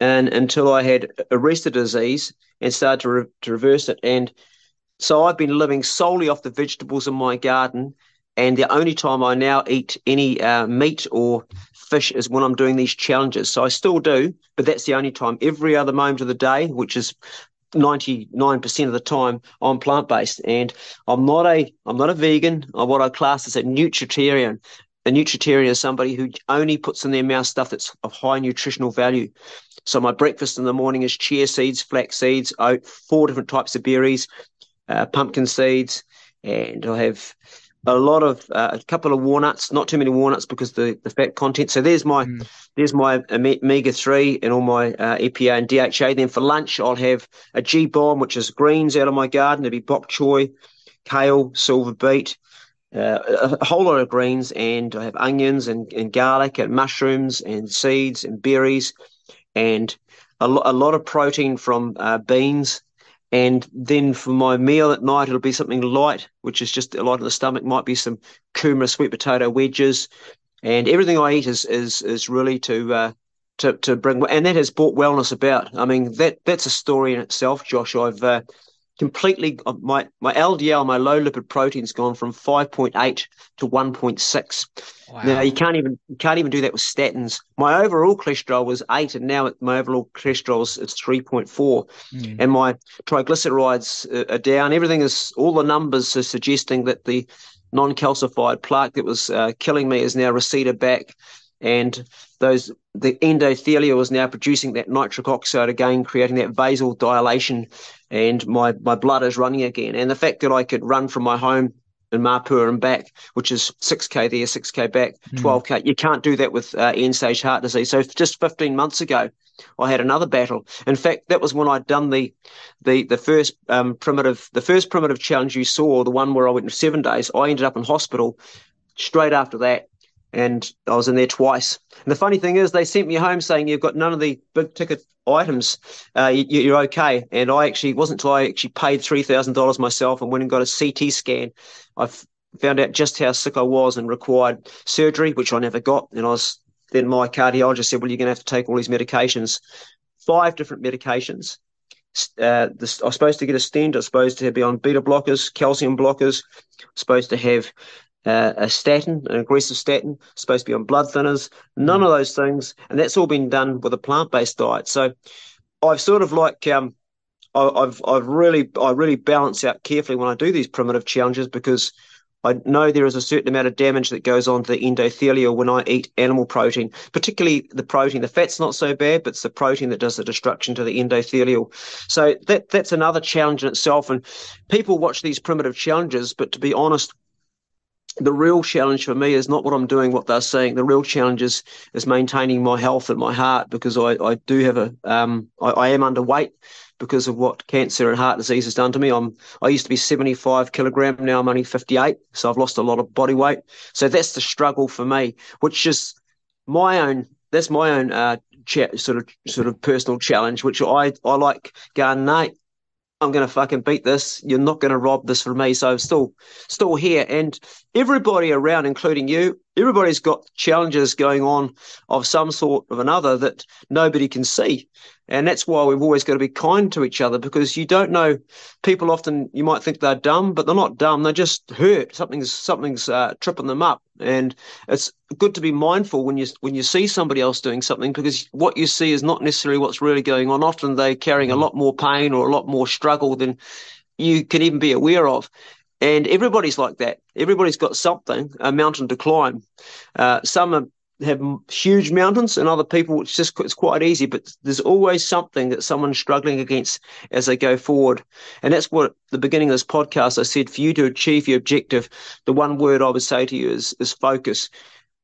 and until I had arrested the disease and started to, re- to reverse it. And so I've been living solely off the vegetables in my garden. And the only time I now eat any uh, meat or fish is when I'm doing these challenges. So I still do, but that's the only time. Every other moment of the day, which is 99% of the time, I'm plant based. And I'm not a I'm not a vegan. I'm what I class as a nutritarian. A nutritarian is somebody who only puts in their mouth stuff that's of high nutritional value. So my breakfast in the morning is chia seeds, flax seeds, oat, four different types of berries, uh, pumpkin seeds, and I'll have a lot of uh, a couple of walnuts, not too many walnuts because the, the fat content. So there's my mm. there's my omega three and all my uh, EPA and DHA. Then for lunch I'll have a G bomb, which is greens out of my garden. It'll be bok choy, kale, silver beet, uh, a, whole lot of greens, and I have onions and, and garlic and mushrooms and seeds and berries, and a, lo- a lot of protein from uh, beans and then for my meal at night, it'll be something light, which is just a lot of the stomach. Might be some kumara sweet potato wedges, and everything I eat is is is really to uh, to to bring, and that has brought wellness about. I mean that that's a story in itself, Josh. I've uh, completely uh, my my LDL, my low lipid protein's gone from 5.8 to 1.6. Wow. Now you can't even you can't even do that with statins. My overall cholesterol was eight, and now my overall cholesterol is it's 3.4, mm. and my triglycerides uh, are down. Everything is all the numbers are suggesting that the non-calcified plaque that was uh, killing me is now receded back and those the endothelium was now producing that nitric oxide again, creating that basal vasodilation, and my my blood is running again. And the fact that I could run from my home in Mapua and back, which is 6k there, 6k back, 12k. Mm. You can't do that with uh, end stage heart disease. So just 15 months ago, I had another battle. In fact, that was when I'd done the the the first um, primitive the first primitive challenge you saw, the one where I went for seven days. I ended up in hospital straight after that and I was in there twice. And the funny thing is, they sent me home saying you've got none of the big ticket items. Uh, you, are okay. And I actually wasn't until I actually paid three thousand dollars myself and went and got a CT scan. I found out just how sick I was and required surgery, which I never got. And I was then my cardiologist said, "Well, you're going to have to take all these medications, five different medications." Uh, this, I was supposed to get a stent. I was supposed to be on beta blockers, calcium blockers. supposed to have uh, a statin, an aggressive statin, supposed to be on blood thinners, none of those things. And that's all been done with a plant based diet. So I've sort of like, um, I, have I've really, I really balance out carefully when I do these primitive challenges because I know there is a certain amount of damage that goes on to the endothelium when I eat animal protein, particularly the protein. The fat's not so bad, but it's the protein that does the destruction to the endothelium. So that that's another challenge in itself. And people watch these primitive challenges, but to be honest, the real challenge for me is not what I'm doing, what they're saying. The real challenge is, is maintaining my health and my heart because I, I do have a, um, I, I am underweight because of what cancer and heart disease has done to me. I'm, I used to be 75 kilogram. Now I'm only 58. So I've lost a lot of body weight. So that's the struggle for me, which is my own, that's my own, uh, cha- sort of, sort of personal challenge, which I, I like going, Nate, I'm to fucking beat this. You're not to rob this from me. So I'm still, still here. And everybody around, including you, everybody's got challenges going on of some sort of another that nobody can see. And that's why we've always got to be kind to each other because you don't know. People often you might think they're dumb, but they're not dumb. They're just hurt. Something's something's uh, tripping them up. And it's good to be mindful when you when you see somebody else doing something because what you see is not necessarily what's really going on. Often they're carrying a lot more pain or a lot more struggle than you can even be aware of. And everybody's like that. Everybody's got something, a mountain to climb. Uh, some are have huge mountains and other people it's just it's quite easy but there's always something that someone's struggling against as they go forward and that's what the beginning of this podcast i said for you to achieve your objective the one word i would say to you is is focus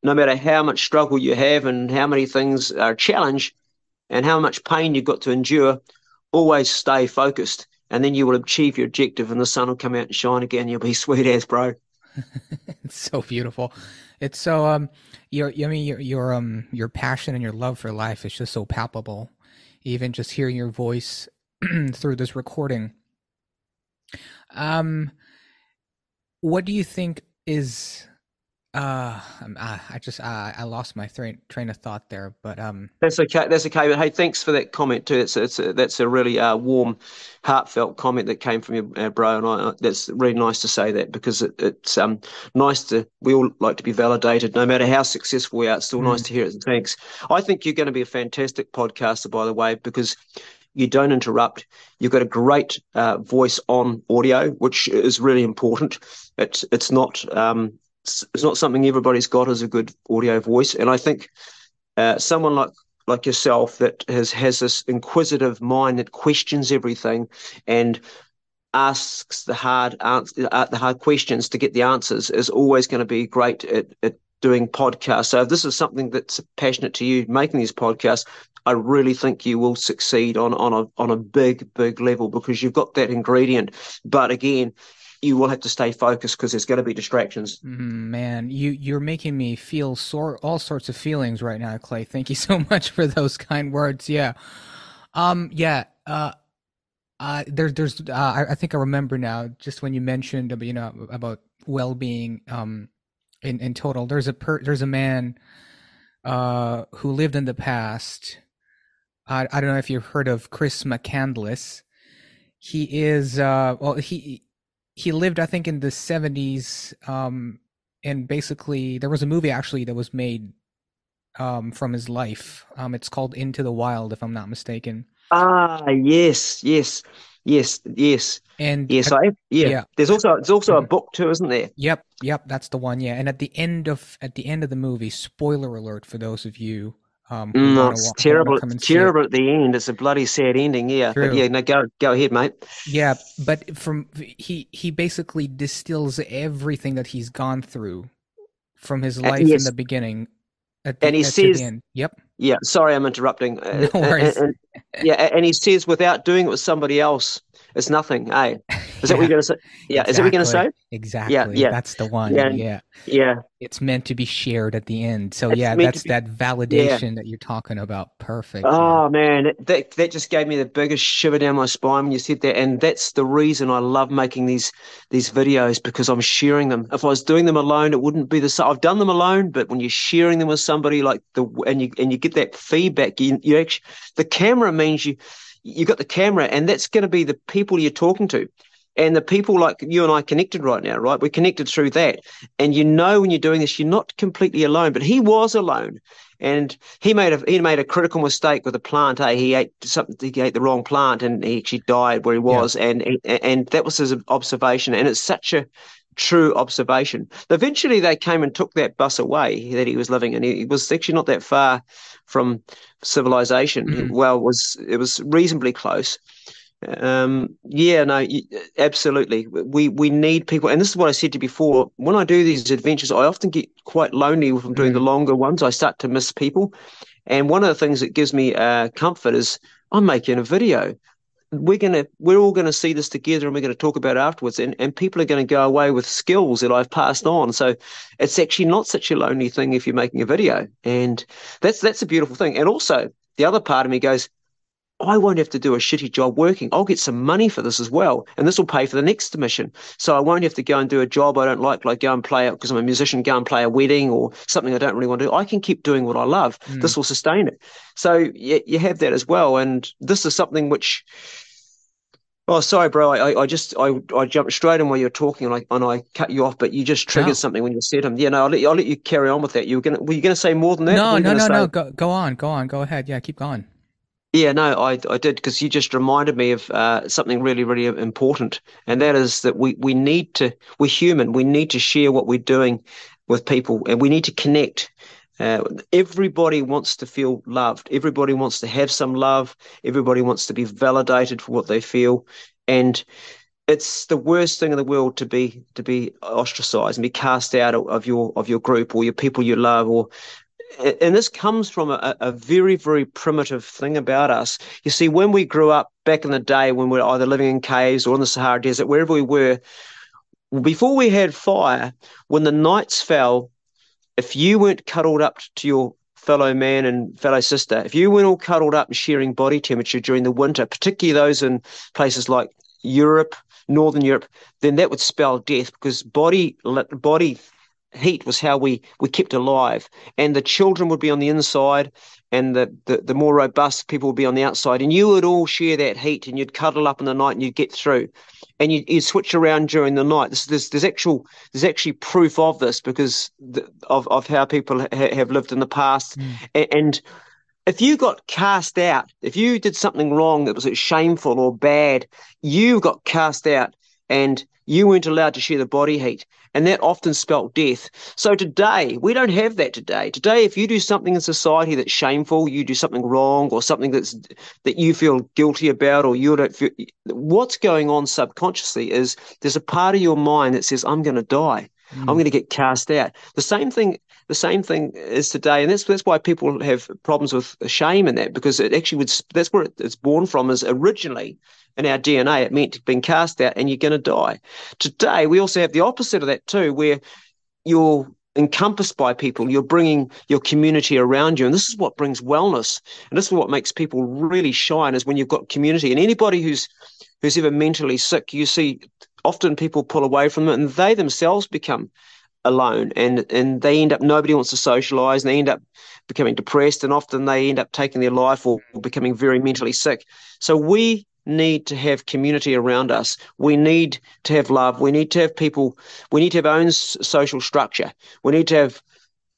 no matter how much struggle you have and how many things are a challenge and how much pain you've got to endure always stay focused and then you will achieve your objective and the sun will come out and shine again you'll be [LAUGHS] sweet as bro [LAUGHS] it's so beautiful it's so um your I mean your your um your passion and your love for life is just so palpable. Even just hearing your voice [CLEARS THROAT] through this recording. Um what do you think is uh, um, uh, I just uh, I lost my train train of thought there, but um, that's okay. That's okay. But hey, thanks for that comment too. It's it's a, that's a really uh, warm, heartfelt comment that came from you, uh, bro. And I, that's really nice to say that because it, it's um nice to we all like to be validated, no matter how successful we are. It's still mm. nice to hear it. Thanks. I think you're going to be a fantastic podcaster, by the way, because you don't interrupt. You've got a great uh, voice on audio, which is really important. It's it's not um, it's not something everybody's got as a good audio voice. And I think uh, someone like like yourself that has has this inquisitive mind that questions everything and asks the hard answer, uh, the hard questions to get the answers is always going to be great at, at doing podcasts. So if this is something that's passionate to you, making these podcasts, I really think you will succeed on on a on a big big level because you've got that ingredient. But again, you will have to stay focused because there's going to be distractions. Mm, man, you you're making me feel sort all sorts of feelings right now, Clay. Thank you [LAUGHS] so much for those kind words. Yeah, um, yeah. Uh, uh, there's there's uh, I, I think I remember now. Just when you mentioned you know about well being, um, in in total, there's a per, there's a man, uh, who lived in the past. I I don't know if you've heard of Chris McCandless. He is uh well he he lived, I think, in the seventies. Um, and basically, there was a movie actually that was made um, from his life. Um, it's called Into the Wild, if I'm not mistaken. Ah, yes, yes. Yes, yes, and yes. I yeah. yeah. There's also there's also a book too, isn't there? Yep, yep. That's the one. Yeah, and at the end of at the end of the movie, spoiler alert for those of you um, who No, it's terrible. It's terrible at the end. It's a bloody sad ending. Yeah, but yeah. No, go go ahead, mate. Yeah, but from he he basically distills everything that he's gone through from his Uh, life in the beginning. At the, And he at- to the says-. Yep. Yeah, sorry, I'm interrupting. Uh, [LAUGHS] No worries. and- and- yeah, and he says without doing it with somebody else, it's nothing. Eh? Is that what you're going to say? Yeah, is that what you're going to say? Exactly. yeah. yeah. That's the one. Yeah. Yeah. Yeah, It's meant to be shared at the end. So It's yeah, that's be- that validation that you're talking about. Perfect. Oh man, that that just gave me the biggest shiver down my spine when you said that, and that's the reason I love making these these videos because I'm sharing them. If I was doing them alone, it wouldn't be the same. I've done them alone, but when you're sharing them with somebody like the and you and you get that feedback, you you actually the camera means you you got the camera, and that's going to be the people you're talking to. And the people like you and I connected right now, right? We're connected through that. And you know when you're doing this, you're not completely alone. But he was alone. And he made a he made a critical mistake with a plant. Eh? He ate something. He ate the wrong plant, and he actually died where he was. And and that was his observation. And it's such a true observation. Eventually, they came and took that bus away that he was living in. He was actually not that far from civilization. Mhm. Well, it was it was reasonably close. Um, yeah, no, absolutely. We we need people, and this is what I said to you before. When I do these adventures, I often get quite lonely if I'm doing the longer ones. I start to miss people, and one of the things that gives me uh, comfort is I'm making a video. We're gonna we're all gonna see this together, and we're gonna talk about afterwards, and and people are gonna go away with skills that I've passed on. So it's actually not such a lonely thing if you're making a video, and that's that's a beautiful thing. And also the other part of me goes. I won't have to do a shitty job working. I'll get some money for this as well. And this will pay for the next mission. So I won't have to go and do a job I don't like, like go and play it because I'm a musician, go and play a wedding or something I don't really want to do. I can keep doing what I love. Mm. This will sustain it. So you, you have that as well. And this is something which, oh, sorry, bro. I, I just, I, I jumped straight in while you were talking and I, and I cut you off, but you just triggered No. something when you said them. Yeah, no, I'll let you, I'll let you carry on with that. You were going to, were you going to say more than that? no, no, no, say- no. Go go on, go on, go ahead. Yeah, keep going. Yeah, no, I I did because you just reminded me of uh, something really, really important, and that is that we we need to we're human. We need to share what we're doing with people, and we need to connect. Uh, everybody wants to feel loved. Everybody wants to have some love. Everybody wants to be validated for what they feel, and it's the worst thing in the world to be to be ostracized and be cast out of, your of your group or your people you love or and this comes from a, a very, very primitive thing about us. You see, when we grew up back in the day, when we were either living in caves or in the Sahara Desert, wherever we were, before we had fire, when the nights fell, if you weren't cuddled up to your fellow man and fellow sister, if you weren't all cuddled up and sharing body temperature during the winter, particularly those in places like Europe, Northern Europe, then that would spell death because body body heat was how we, we kept alive. And the children would be on the inside and the, the, the more robust people would be on the outside. And you would all share that heat and you'd cuddle up in the night and you'd get through. And you, you'd switch around during the night. This, there's, there's actual there's actually proof of this because the, of, of how people ha- have lived in the past. Mm. A- And if you got cast out, if you did something wrong that was shameful or bad, you got cast out and you weren't allowed to share the body heat. And that often spelt death. So today, we don't have that today. Today, if you do something in society that's shameful, you do something wrong or something that's that you feel guilty about or you don't feel what's going on subconsciously is there's a part of your mind that says, I'm going to die. Mm. I'm going to get cast out. The same thing, the same thing is today, and that's that's why people have problems with shame in that because it actually would that's where it's born from. Is originally in our DNA, it meant being cast out, and you're going to die. Today, we also have the opposite of that too, where you're encompassed by people. You're bringing your community around you, and this is what brings wellness, and this is what makes people really shine. Is when you've got community, and anybody who's who's ever mentally sick, you see often people pull away from it and they themselves become alone and and they end up nobody wants to socialize and they end up becoming depressed and often they end up taking their life or becoming very mentally sick so we need to have community around us we need to have love we need to have people we need to have our own social structure we need to have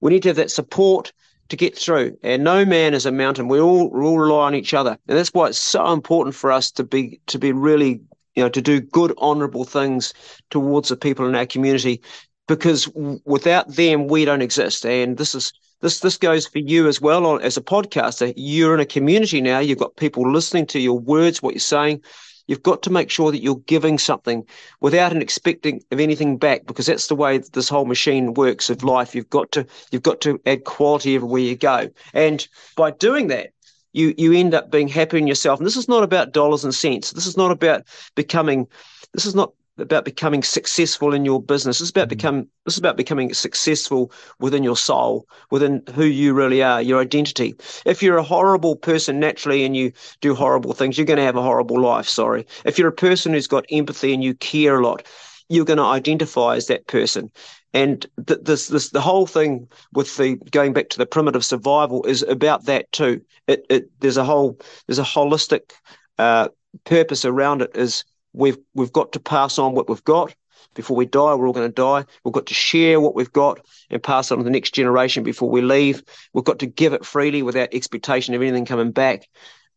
we need to have that support to get through. And no man is a mountain. We all we all rely on each other, and that's why it's so important for us to be to be really you know to do good, honourable things towards the people in our community, because without them we don't exist. And this is this this goes for you as well as a podcaster. You're in a community now. You've got people listening to your words, what you're saying. You've got to make sure that you're giving something without an expecting of anything back, because that's the way this whole machine works of life. You've got to you've got to add quality everywhere you go, and by doing that, you you end up being happy in yourself. And this is not about dollars and cents. This is not about becoming. This is not about becoming successful in your business. It's about mm. become this is about becoming successful within your soul, within who you really are, your identity. If you're a horrible person naturally and you do horrible things, you're going to have a horrible life. Sorry. If you're a person who's got empathy and you care a lot, you're going to identify as that person. And th- this, this, the whole thing with the going back to the primitive survival is about that too. It, it there's a whole, there's a holistic uh, purpose around it. Is We've we've got to pass on what we've got before we die. We're all going to die. We've got to share what we've got and pass on to the next generation before we leave. We've got to give it freely without expectation of anything coming back.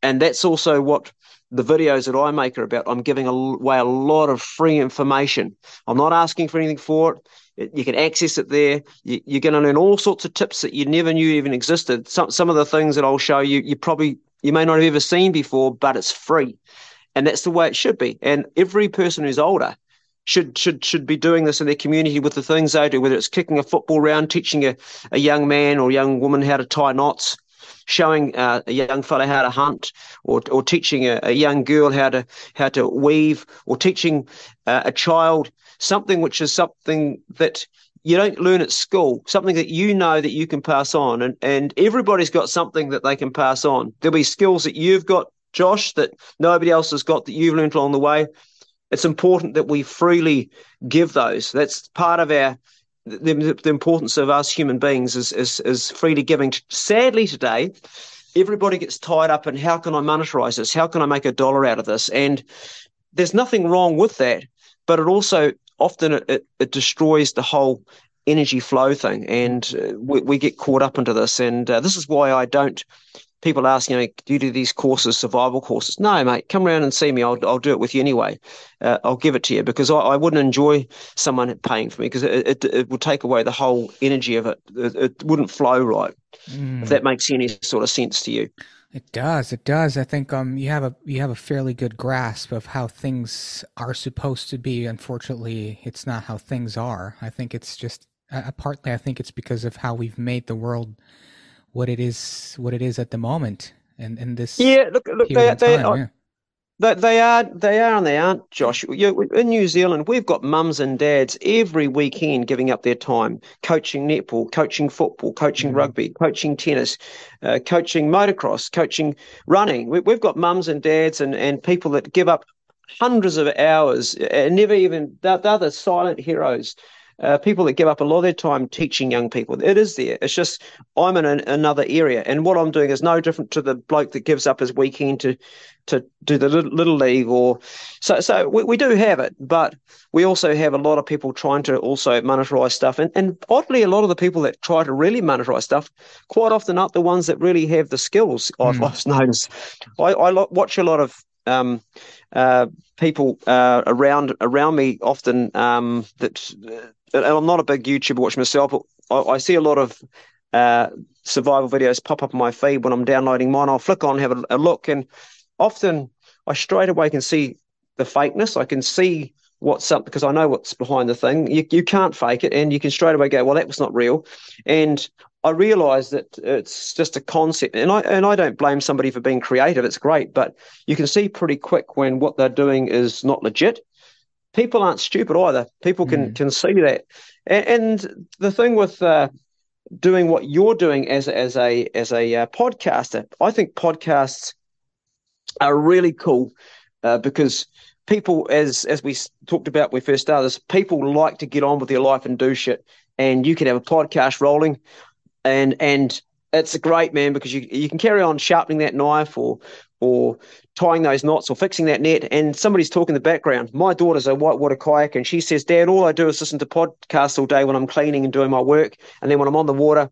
And that's also what the videos that I make are about. I'm giving away a lot of free information. I'm not asking for anything for it. You can access it there. You, are going to learn all sorts of tips that you never knew even existed. Some some of the things that I'll show you, you probably you may not have ever seen before, but it's free and that's the way it should be. And every person who's older should should should be doing this in their community with the things they do, whether it's kicking a football round, teaching a, a young man or young woman how to tie knots, showing uh, a young fellow how to hunt, or or teaching a, a, young girl how to how to weave, or teaching uh, a child something which is something that you don't learn at school, something that you know that you can pass on. And, and everybody's got something that they can pass on. There'll be skills that you've got Josh, that nobody else has got that you've learned along the way. It's important that we freely give those. That's part of our the, the importance of us human beings is, is is freely giving. Sadly, today, everybody gets tied up in how can I monetize this? How can I make a dollar out of this? And there's nothing wrong with that, but it also often it, it destroys the whole energy flow thing, and uh, we, we, get caught up into this. And uh, this is why I don't people ask, you know, do you do these courses, survival courses? No, mate, come around and see me. I'll, I'll do it with you anyway. Uh, I'll give it to you because I, I wouldn't enjoy someone paying for me because it, it, it would take away the whole energy of it. It, it wouldn't flow right. Mm. If that makes any sort of sense to you. It does. It does. I think um you have a you have a fairly good grasp of how things are supposed to be. Unfortunately, it's not how things are. I think it's just uh, partly. I think it's because of how we've made the world what it is what it is at the moment and in this yeah look look they, they, are, yeah. they, they are they are and they aren't josh you, in new zealand we've got mums and dads every weekend giving up their time coaching netball coaching football coaching mm-hmm. rugby coaching tennis uh, coaching motocross coaching running we, have got mums and dads and, and people that give up hundreds of hours and never even they're, they're the silent heroes uh, people that give up a lot of their time teaching young people. It is there. It's just I'm in an, another area, and what I'm doing is no different to the bloke that gives up his weekend to to do the little, little league or so. So we, we do have it, but we also have a lot of people trying to also monetize stuff, and and oddly, a lot of the people that try to really monetize stuff quite often aren't the ones that really have the skills. Mm. I've, hmm. I've noticed. I, I watch a lot of um, uh, people uh, around around me often um, that and I'm not a big YouTuber watch myself, but I, I see a lot of uh, survival videos pop up on my feed when I'm downloading mine. I'll flick on, have a, a look, and often I straight away can see the fakeness. I can see what's up because I know what's behind the thing. You, you can't fake it, and you can straight away go, "Well, that was not real." And I realise that it's just a concept, and I and I don't blame somebody for being creative. It's great, but you can see pretty quick when what they're doing is not legit people aren't stupid either. People can mm. can see that. And, and the thing with uh, doing what you're doing as as a as a uh, podcaster, I think podcasts are really cool uh, because people, as as we talked about when we first started this, people like to get on with their life and do shit. And you can have a podcast rolling, and and it's a great, man, because you you can carry on sharpening that knife or or tying those knots or fixing that net and somebody's talking in the background. My daughter's a whitewater kayak and she says, Dad, all I do is listen to podcasts all day when I'm cleaning and doing my work. And then when I'm on the water,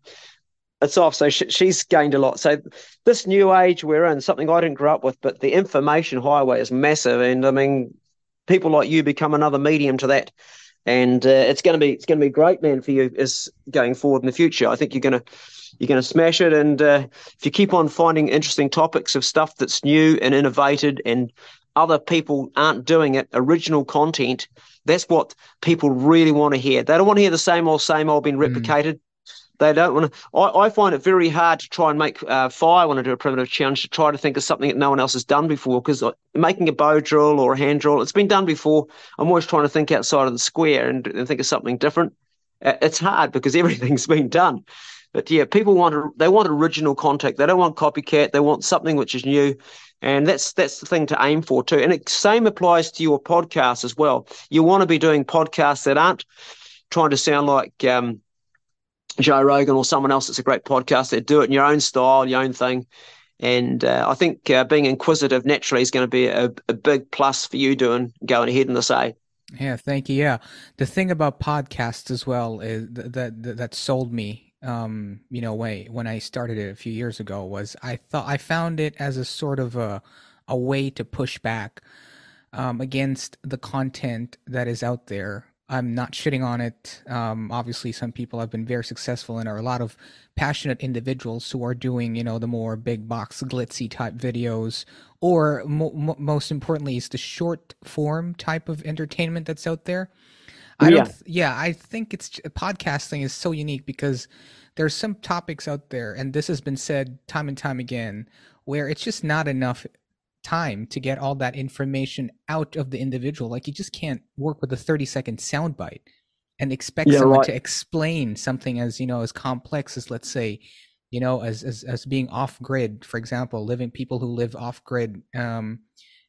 it's off. So sh- she's gained a lot. So this new age we're in, something I didn't grow up with, but the information highway is massive, and I mean, people like you become another medium to that, and uh, it's going to be it's going to be great, man, for you as going forward in the future. I think you're going to you're going to smash it, and uh, if you keep on finding interesting topics of stuff that's new and innovated, and other people aren't doing it, original content. That's what people really want to hear. They don't want to hear the same old, same old being mm. replicated. Mm they don't want to. I, I find it very hard to try and make uh, fire when I do a primitive challenge to try to think of something that no one else has done before. Because making a bow drill or a hand drill, it's been done before. I'm always trying to think outside of the square and, and think of something different. Uh, it's hard because [LAUGHS] everything's been done. But yeah, people want to, they want original content. They don't want copycat. They want something which is new, and that's that's the thing to aim for too. And it same applies to your podcast as well. You want to be doing podcasts that aren't trying to sound like um, Joe Rogan or someone else that's a great podcast. They do it in your own style, your own thing. And uh, I think uh, being inquisitive naturally is going to be a, a big plus for you doing going ahead in this A. Yeah, thank you. Yeah, the thing about podcasts as well is that that, that sold me. Um, you know, way when I started it a few years ago was I thought I found it as a sort of a a way to push back um, against the content that is out there I'm not shitting on it. Um, obviously, some people have been very successful and are a lot of passionate individuals who are doing, you know, the more big box glitzy type videos, or mo- mo- most importantly, is the short form type of entertainment that's out there. I yeah. don't. Yeah, I think it's podcasting is so unique because there's some topics out there, and this has been said time and time again, where it's just not enough time to get all that information out of the individual. Like you just can't work with a 30 second soundbite and expect yeah, someone right. to explain something as, you know, as complex as let's say, you know, as as, as being off grid, for example, living people who live off grid um,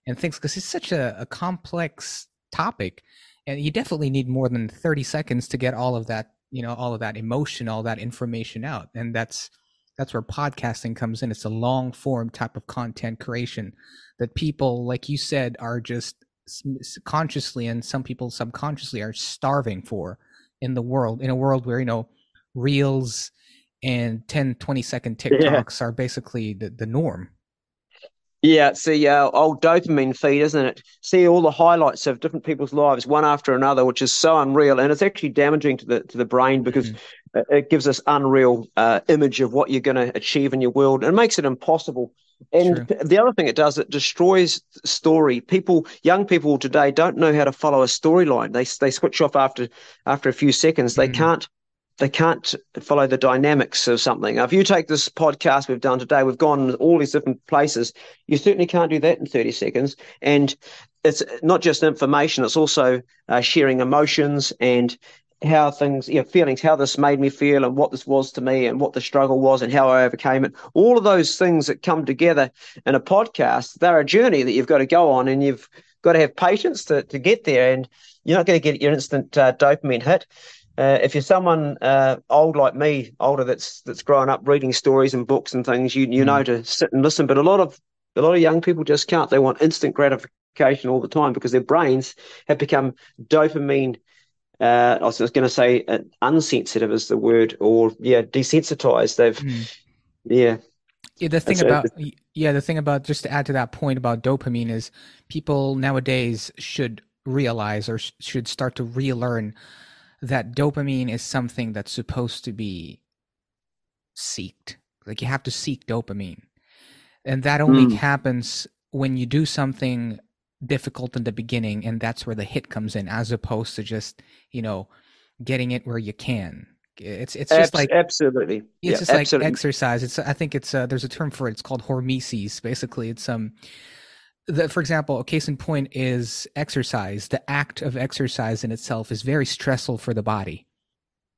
and things because it's such a, a complex topic. And you definitely need more than 30 seconds to get all of that, you know, all of that emotion, all that information out. And that's that's where podcasting comes in. It's a long form type of content creation that people, like you said, are just consciously and some people subconsciously are starving for in the world, in a world where, you know, reels and 10, 20 second [LAUGHS] TikToks yeah. are basically the, the norm. Yeah, it's the uh, old dopamine feed, isn't it? See all the highlights of different people's lives, one after another, which is so unreal, and it's actually damaging to the to the brain because mm-hmm. it gives us unreal uh, image of what you're going to achieve in your world, and makes it impossible. And True. the other thing it does, it destroys story. People, young people today, don't know how to follow a storyline. They they switch off after after a few seconds. They mm-hmm. can't they can't follow the dynamics of something. Now, if you take this podcast we've done today, we've gone all these different places. You certainly can't do that in 30 seconds. And it's not just information, it's also uh, sharing emotions and how things, you know, feelings, how this made me feel and what this was to me and what the struggle was and how I overcame it. All of those things that come together in a podcast, they're a journey that you've got to go on and you've got to have patience to, to get there. And you're not going to get your instant uh, dopamine hit. Uh, if you're someone uh, old like me, older that's that's grown up reading stories and books and things, you you mm. know to sit and listen. But a lot of a lot of young people just can't. They want instant gratification all the time because their brains have become dopamine. Uh, I was going to say uh, unsensitive is the word, or yeah, desensitized. They've mm. yeah. Yeah, the thing about yeah, the thing about just to add to that point about dopamine is people nowadays should realize or sh- should start to relearn that dopamine is something that's supposed to be seeked. Like you have to seek dopamine. And that only mm. happens when you do something difficult in the beginning and that's where the hit comes in as opposed to just, you know, getting it where you can. It's it's just Abs- like absolutely. It's yeah, just absolutely. like exercise. It's I think it's uh, there's a term for it. It's called hormesis. Basically, it's um the, for example, a case in point is exercise. The act of exercise in itself is very stressful for the body.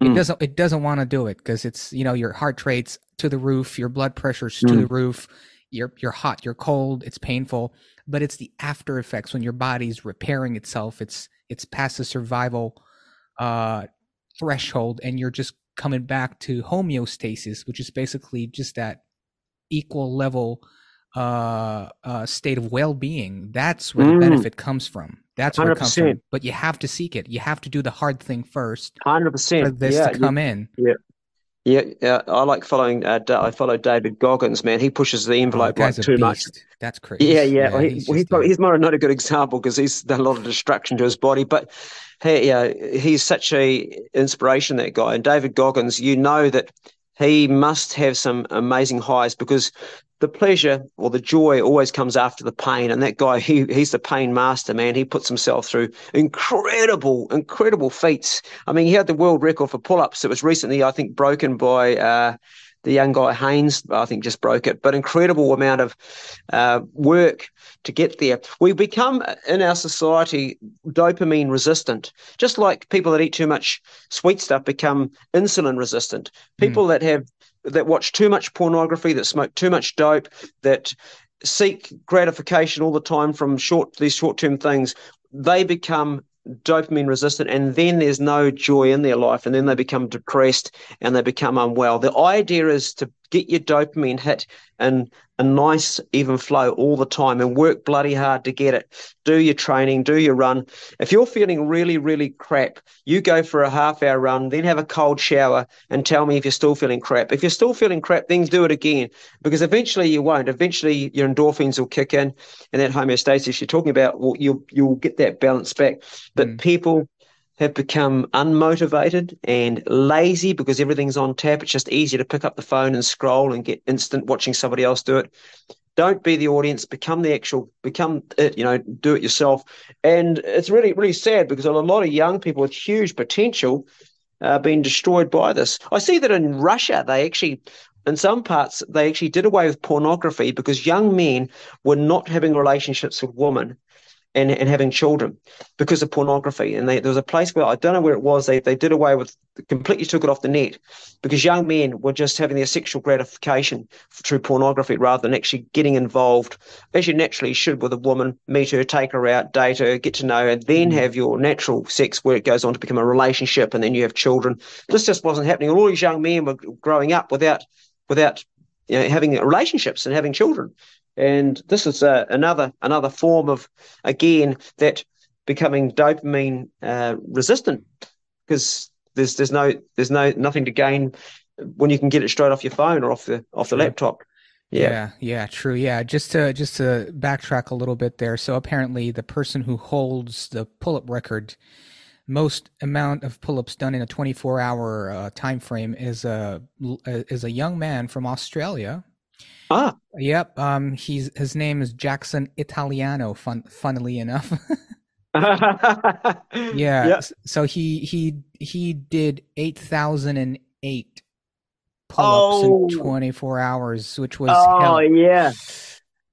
Mm. It hmm. doesn't it doesn't want to do it because it's you know your heart rate's to the roof, your blood pressure's mm. to the hmm. roof, you're you're hot, you're cold, it's painful, but it's the after effects when your body's repairing itself. It's it's past the survival uh, threshold, and you're just coming back to homeostasis, which is basically just that equal level uh, uh, state of well-being that's where mm. the benefit comes from that's where 100%. it comes from but you have to seek it you have to do the hard thing first 100% for this yeah, to come in yeah Yeah, yeah, I like following. Uh, I follow David Goggins, man. He pushes the envelope Oh, like too much. That's crazy. Yeah, yeah. Well, he, he's well, he's, probably, he's not, not a good example because he's done a lot of destruction to his body. But hey, yeah, he's such a inspiration. That guy and David Goggins. You know that he must have some amazing highs because the pleasure or the joy always comes after the pain. And that guy, he he's the pain master, man. He puts himself through incredible, incredible feats. I mean, he had the world record for pull-ups. It was recently, I think, broken by. Uh, the young guy Haynes, I think, just broke it. But incredible amount of uh, work to get there. We become in our society dopamine resistant, just like people that eat too much sweet stuff become insulin resistant. People that have that watch too much pornography, that smoke too much dope, that seek gratification all the time from short these short term things, they become dopamine resistant and then there's no joy in their life and then they become depressed and they become unwell. The idea is to get your dopamine hit in a nice even flow all the time and work bloody hard to get it. Do your training, do your run. If you're feeling really, really crap, you go for a half hour run, then have a cold shower and tell me if you're still feeling crap. If you're still feeling crap, then do it again because eventually you won't. Eventually your endorphins will kick in and that homeostasis you're talking about, well, you'll, you'll get that balance back. But Mm. people have become unmotivated and lazy because everything's on tap. It's just easier to pick up the phone and scroll and get instant watching somebody else do it. Don't be the audience, become the actual, become it, you know, do it yourself. And it's really, really sad because a lot of young people with huge potential are being destroyed by this. I see that in Russia, they actually, in some parts, they actually did away with pornography because young men were not having relationships with women and, and having children because of pornography. And they, there was a place where I don't know where it was. They they did away with completely took it off the net because young men were just having their sexual gratification through pornography rather than actually getting involved as you naturally should with a woman, meet her, take her out, date her, get to know her, then mm-hmm. have your natural sex where it goes on to become a relationship and then you have children. This just wasn't happening. All these young men were growing up without without you know, having relationships and having children. And this is uh, another another form of again that becoming dopamine uh, resistant because there's there's no there's no nothing to gain when you can get it straight off your phone or off the off the Sure. laptop. Yeah. Yeah, yeah, true. Yeah, just to just to backtrack a little bit there. So apparently, the person who holds the pull-up record, most amount of pull-ups done in a 24-hour uh, time frame is a is a young man from Australia. Ah, Yep. Um. He's his name is Jackson Italiano. Fun, funnily enough. [LAUGHS] yeah. yeah. So he he he did eight thousand and eight pull-ups Oh. in 24 hours, which was Oh hell. yeah.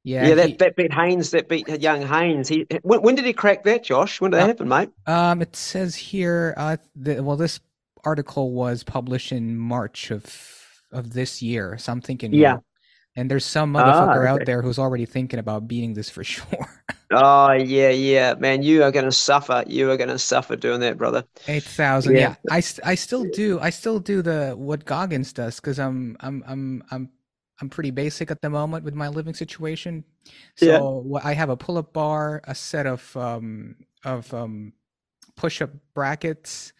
Yeah. Yeah, that, he- that beat Haynes. That beat young Haynes. He when, when did he crack that, Josh? When did that Uh, happen, mate? Um, it says here, uh, the, well, this article was published in March of of this year, so I'm thinking, Yeah. And there's some Ah, motherfucker out there who's already thinking about beating this for [LAUGHS] sure. Oh yeah, yeah, man. You are going to suffer. You are going to suffer doing that, brother. Eight thousand, Yeah. yeah. I, I still do, I still do the what Goggins does because I'm I'm I'm I'm I'm pretty basic at the moment with my living situation. Yeah. So wh- I have a pull-up bar, a set of um of um push-up brackets,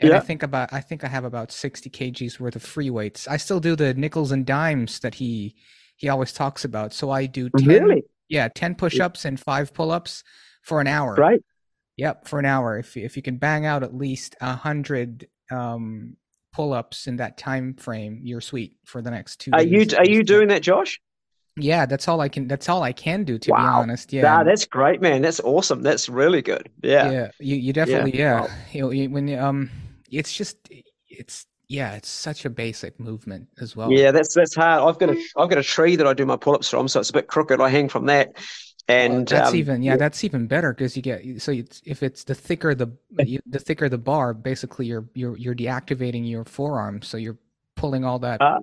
and I think about I think I have about 60 kgs worth of free weights. I still do the nickels and dimes that he he always talks about. So I do 10 Really? yeah, 10 push-ups and 5 pull-ups for an hour. Right. Yep, for an hour. If if you can bang out at least a hundred um, pull-ups in that time frame, you're sweet for the next two Are you are you doing that, Josh? Yeah, that's all I can. That's all I can do, to be honest. Yeah, Nah, that's great, man. That's awesome. That's really good. Yeah. yeah. You you definitely Yeah. yeah. Wow. You, know, you when um, it's just it's yeah, it's such a basic movement as well. Yeah, that's that's hard. I've got a I've got a tree that I do my pull-ups from, so it's a bit crooked. I hang from that, Well, and that's um, even yeah, that's even better because you get so it's, if it's the thicker the you, the thicker the bar, basically you're you're you're deactivating your forearm, so you're pulling all that. Uh,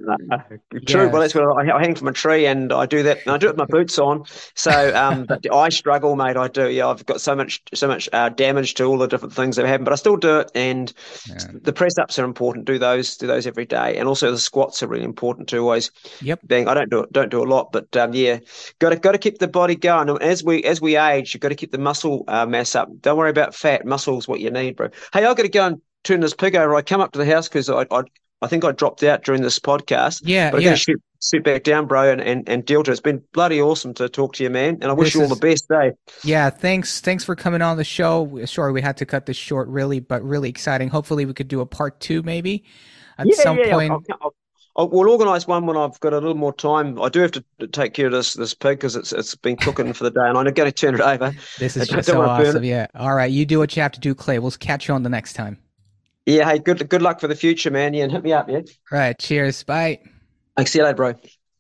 true. Well, that's what I, I hang from a tree, and I do that. And I do it with my boots on. So, um, [LAUGHS] I struggle, mate. I do. Yeah, I've got so much, so much uh, damage to all the different things that happen, but I still do it. And Yeah. the press ups are important. Do those, do those every day, and also the squats are really important too. Always Yep. Being, I don't do it, don't do a lot, but um, yeah, got to got to keep the body going. And as we as we age, you've got to keep the muscle uh, mass up. Don't worry about fat. Muscle's what you need, bro. Hey, I've got to go and turn this pig over. I come up to the house because I, I I think I dropped out during this podcast. Yeah, but I'm yeah. going to shoot, shoot back down, bro, and, and, and deal to it. It's been bloody awesome to talk to you, man. And I wish This you all is- the best, eh? Yeah, thanks. Thanks for coming on the show. Sorry we had to cut this short, really, but really exciting. Hopefully, we could do a part two, maybe at yeah, some yeah. point. I'll, I'll, I'll, we'll organise one when I've got a little more time. I do have to take care of this this pig because it's it's been cooking for the day, and I'm going to turn it over. This is just so awesome. Yeah. All right, you do what you have to do, Clay. We'll catch you on the next time. Yeah, hey, good good luck for the future, man. Yeah, and hit me up, yeah. Right. Cheers. Bye. Thanks. See you later, bro.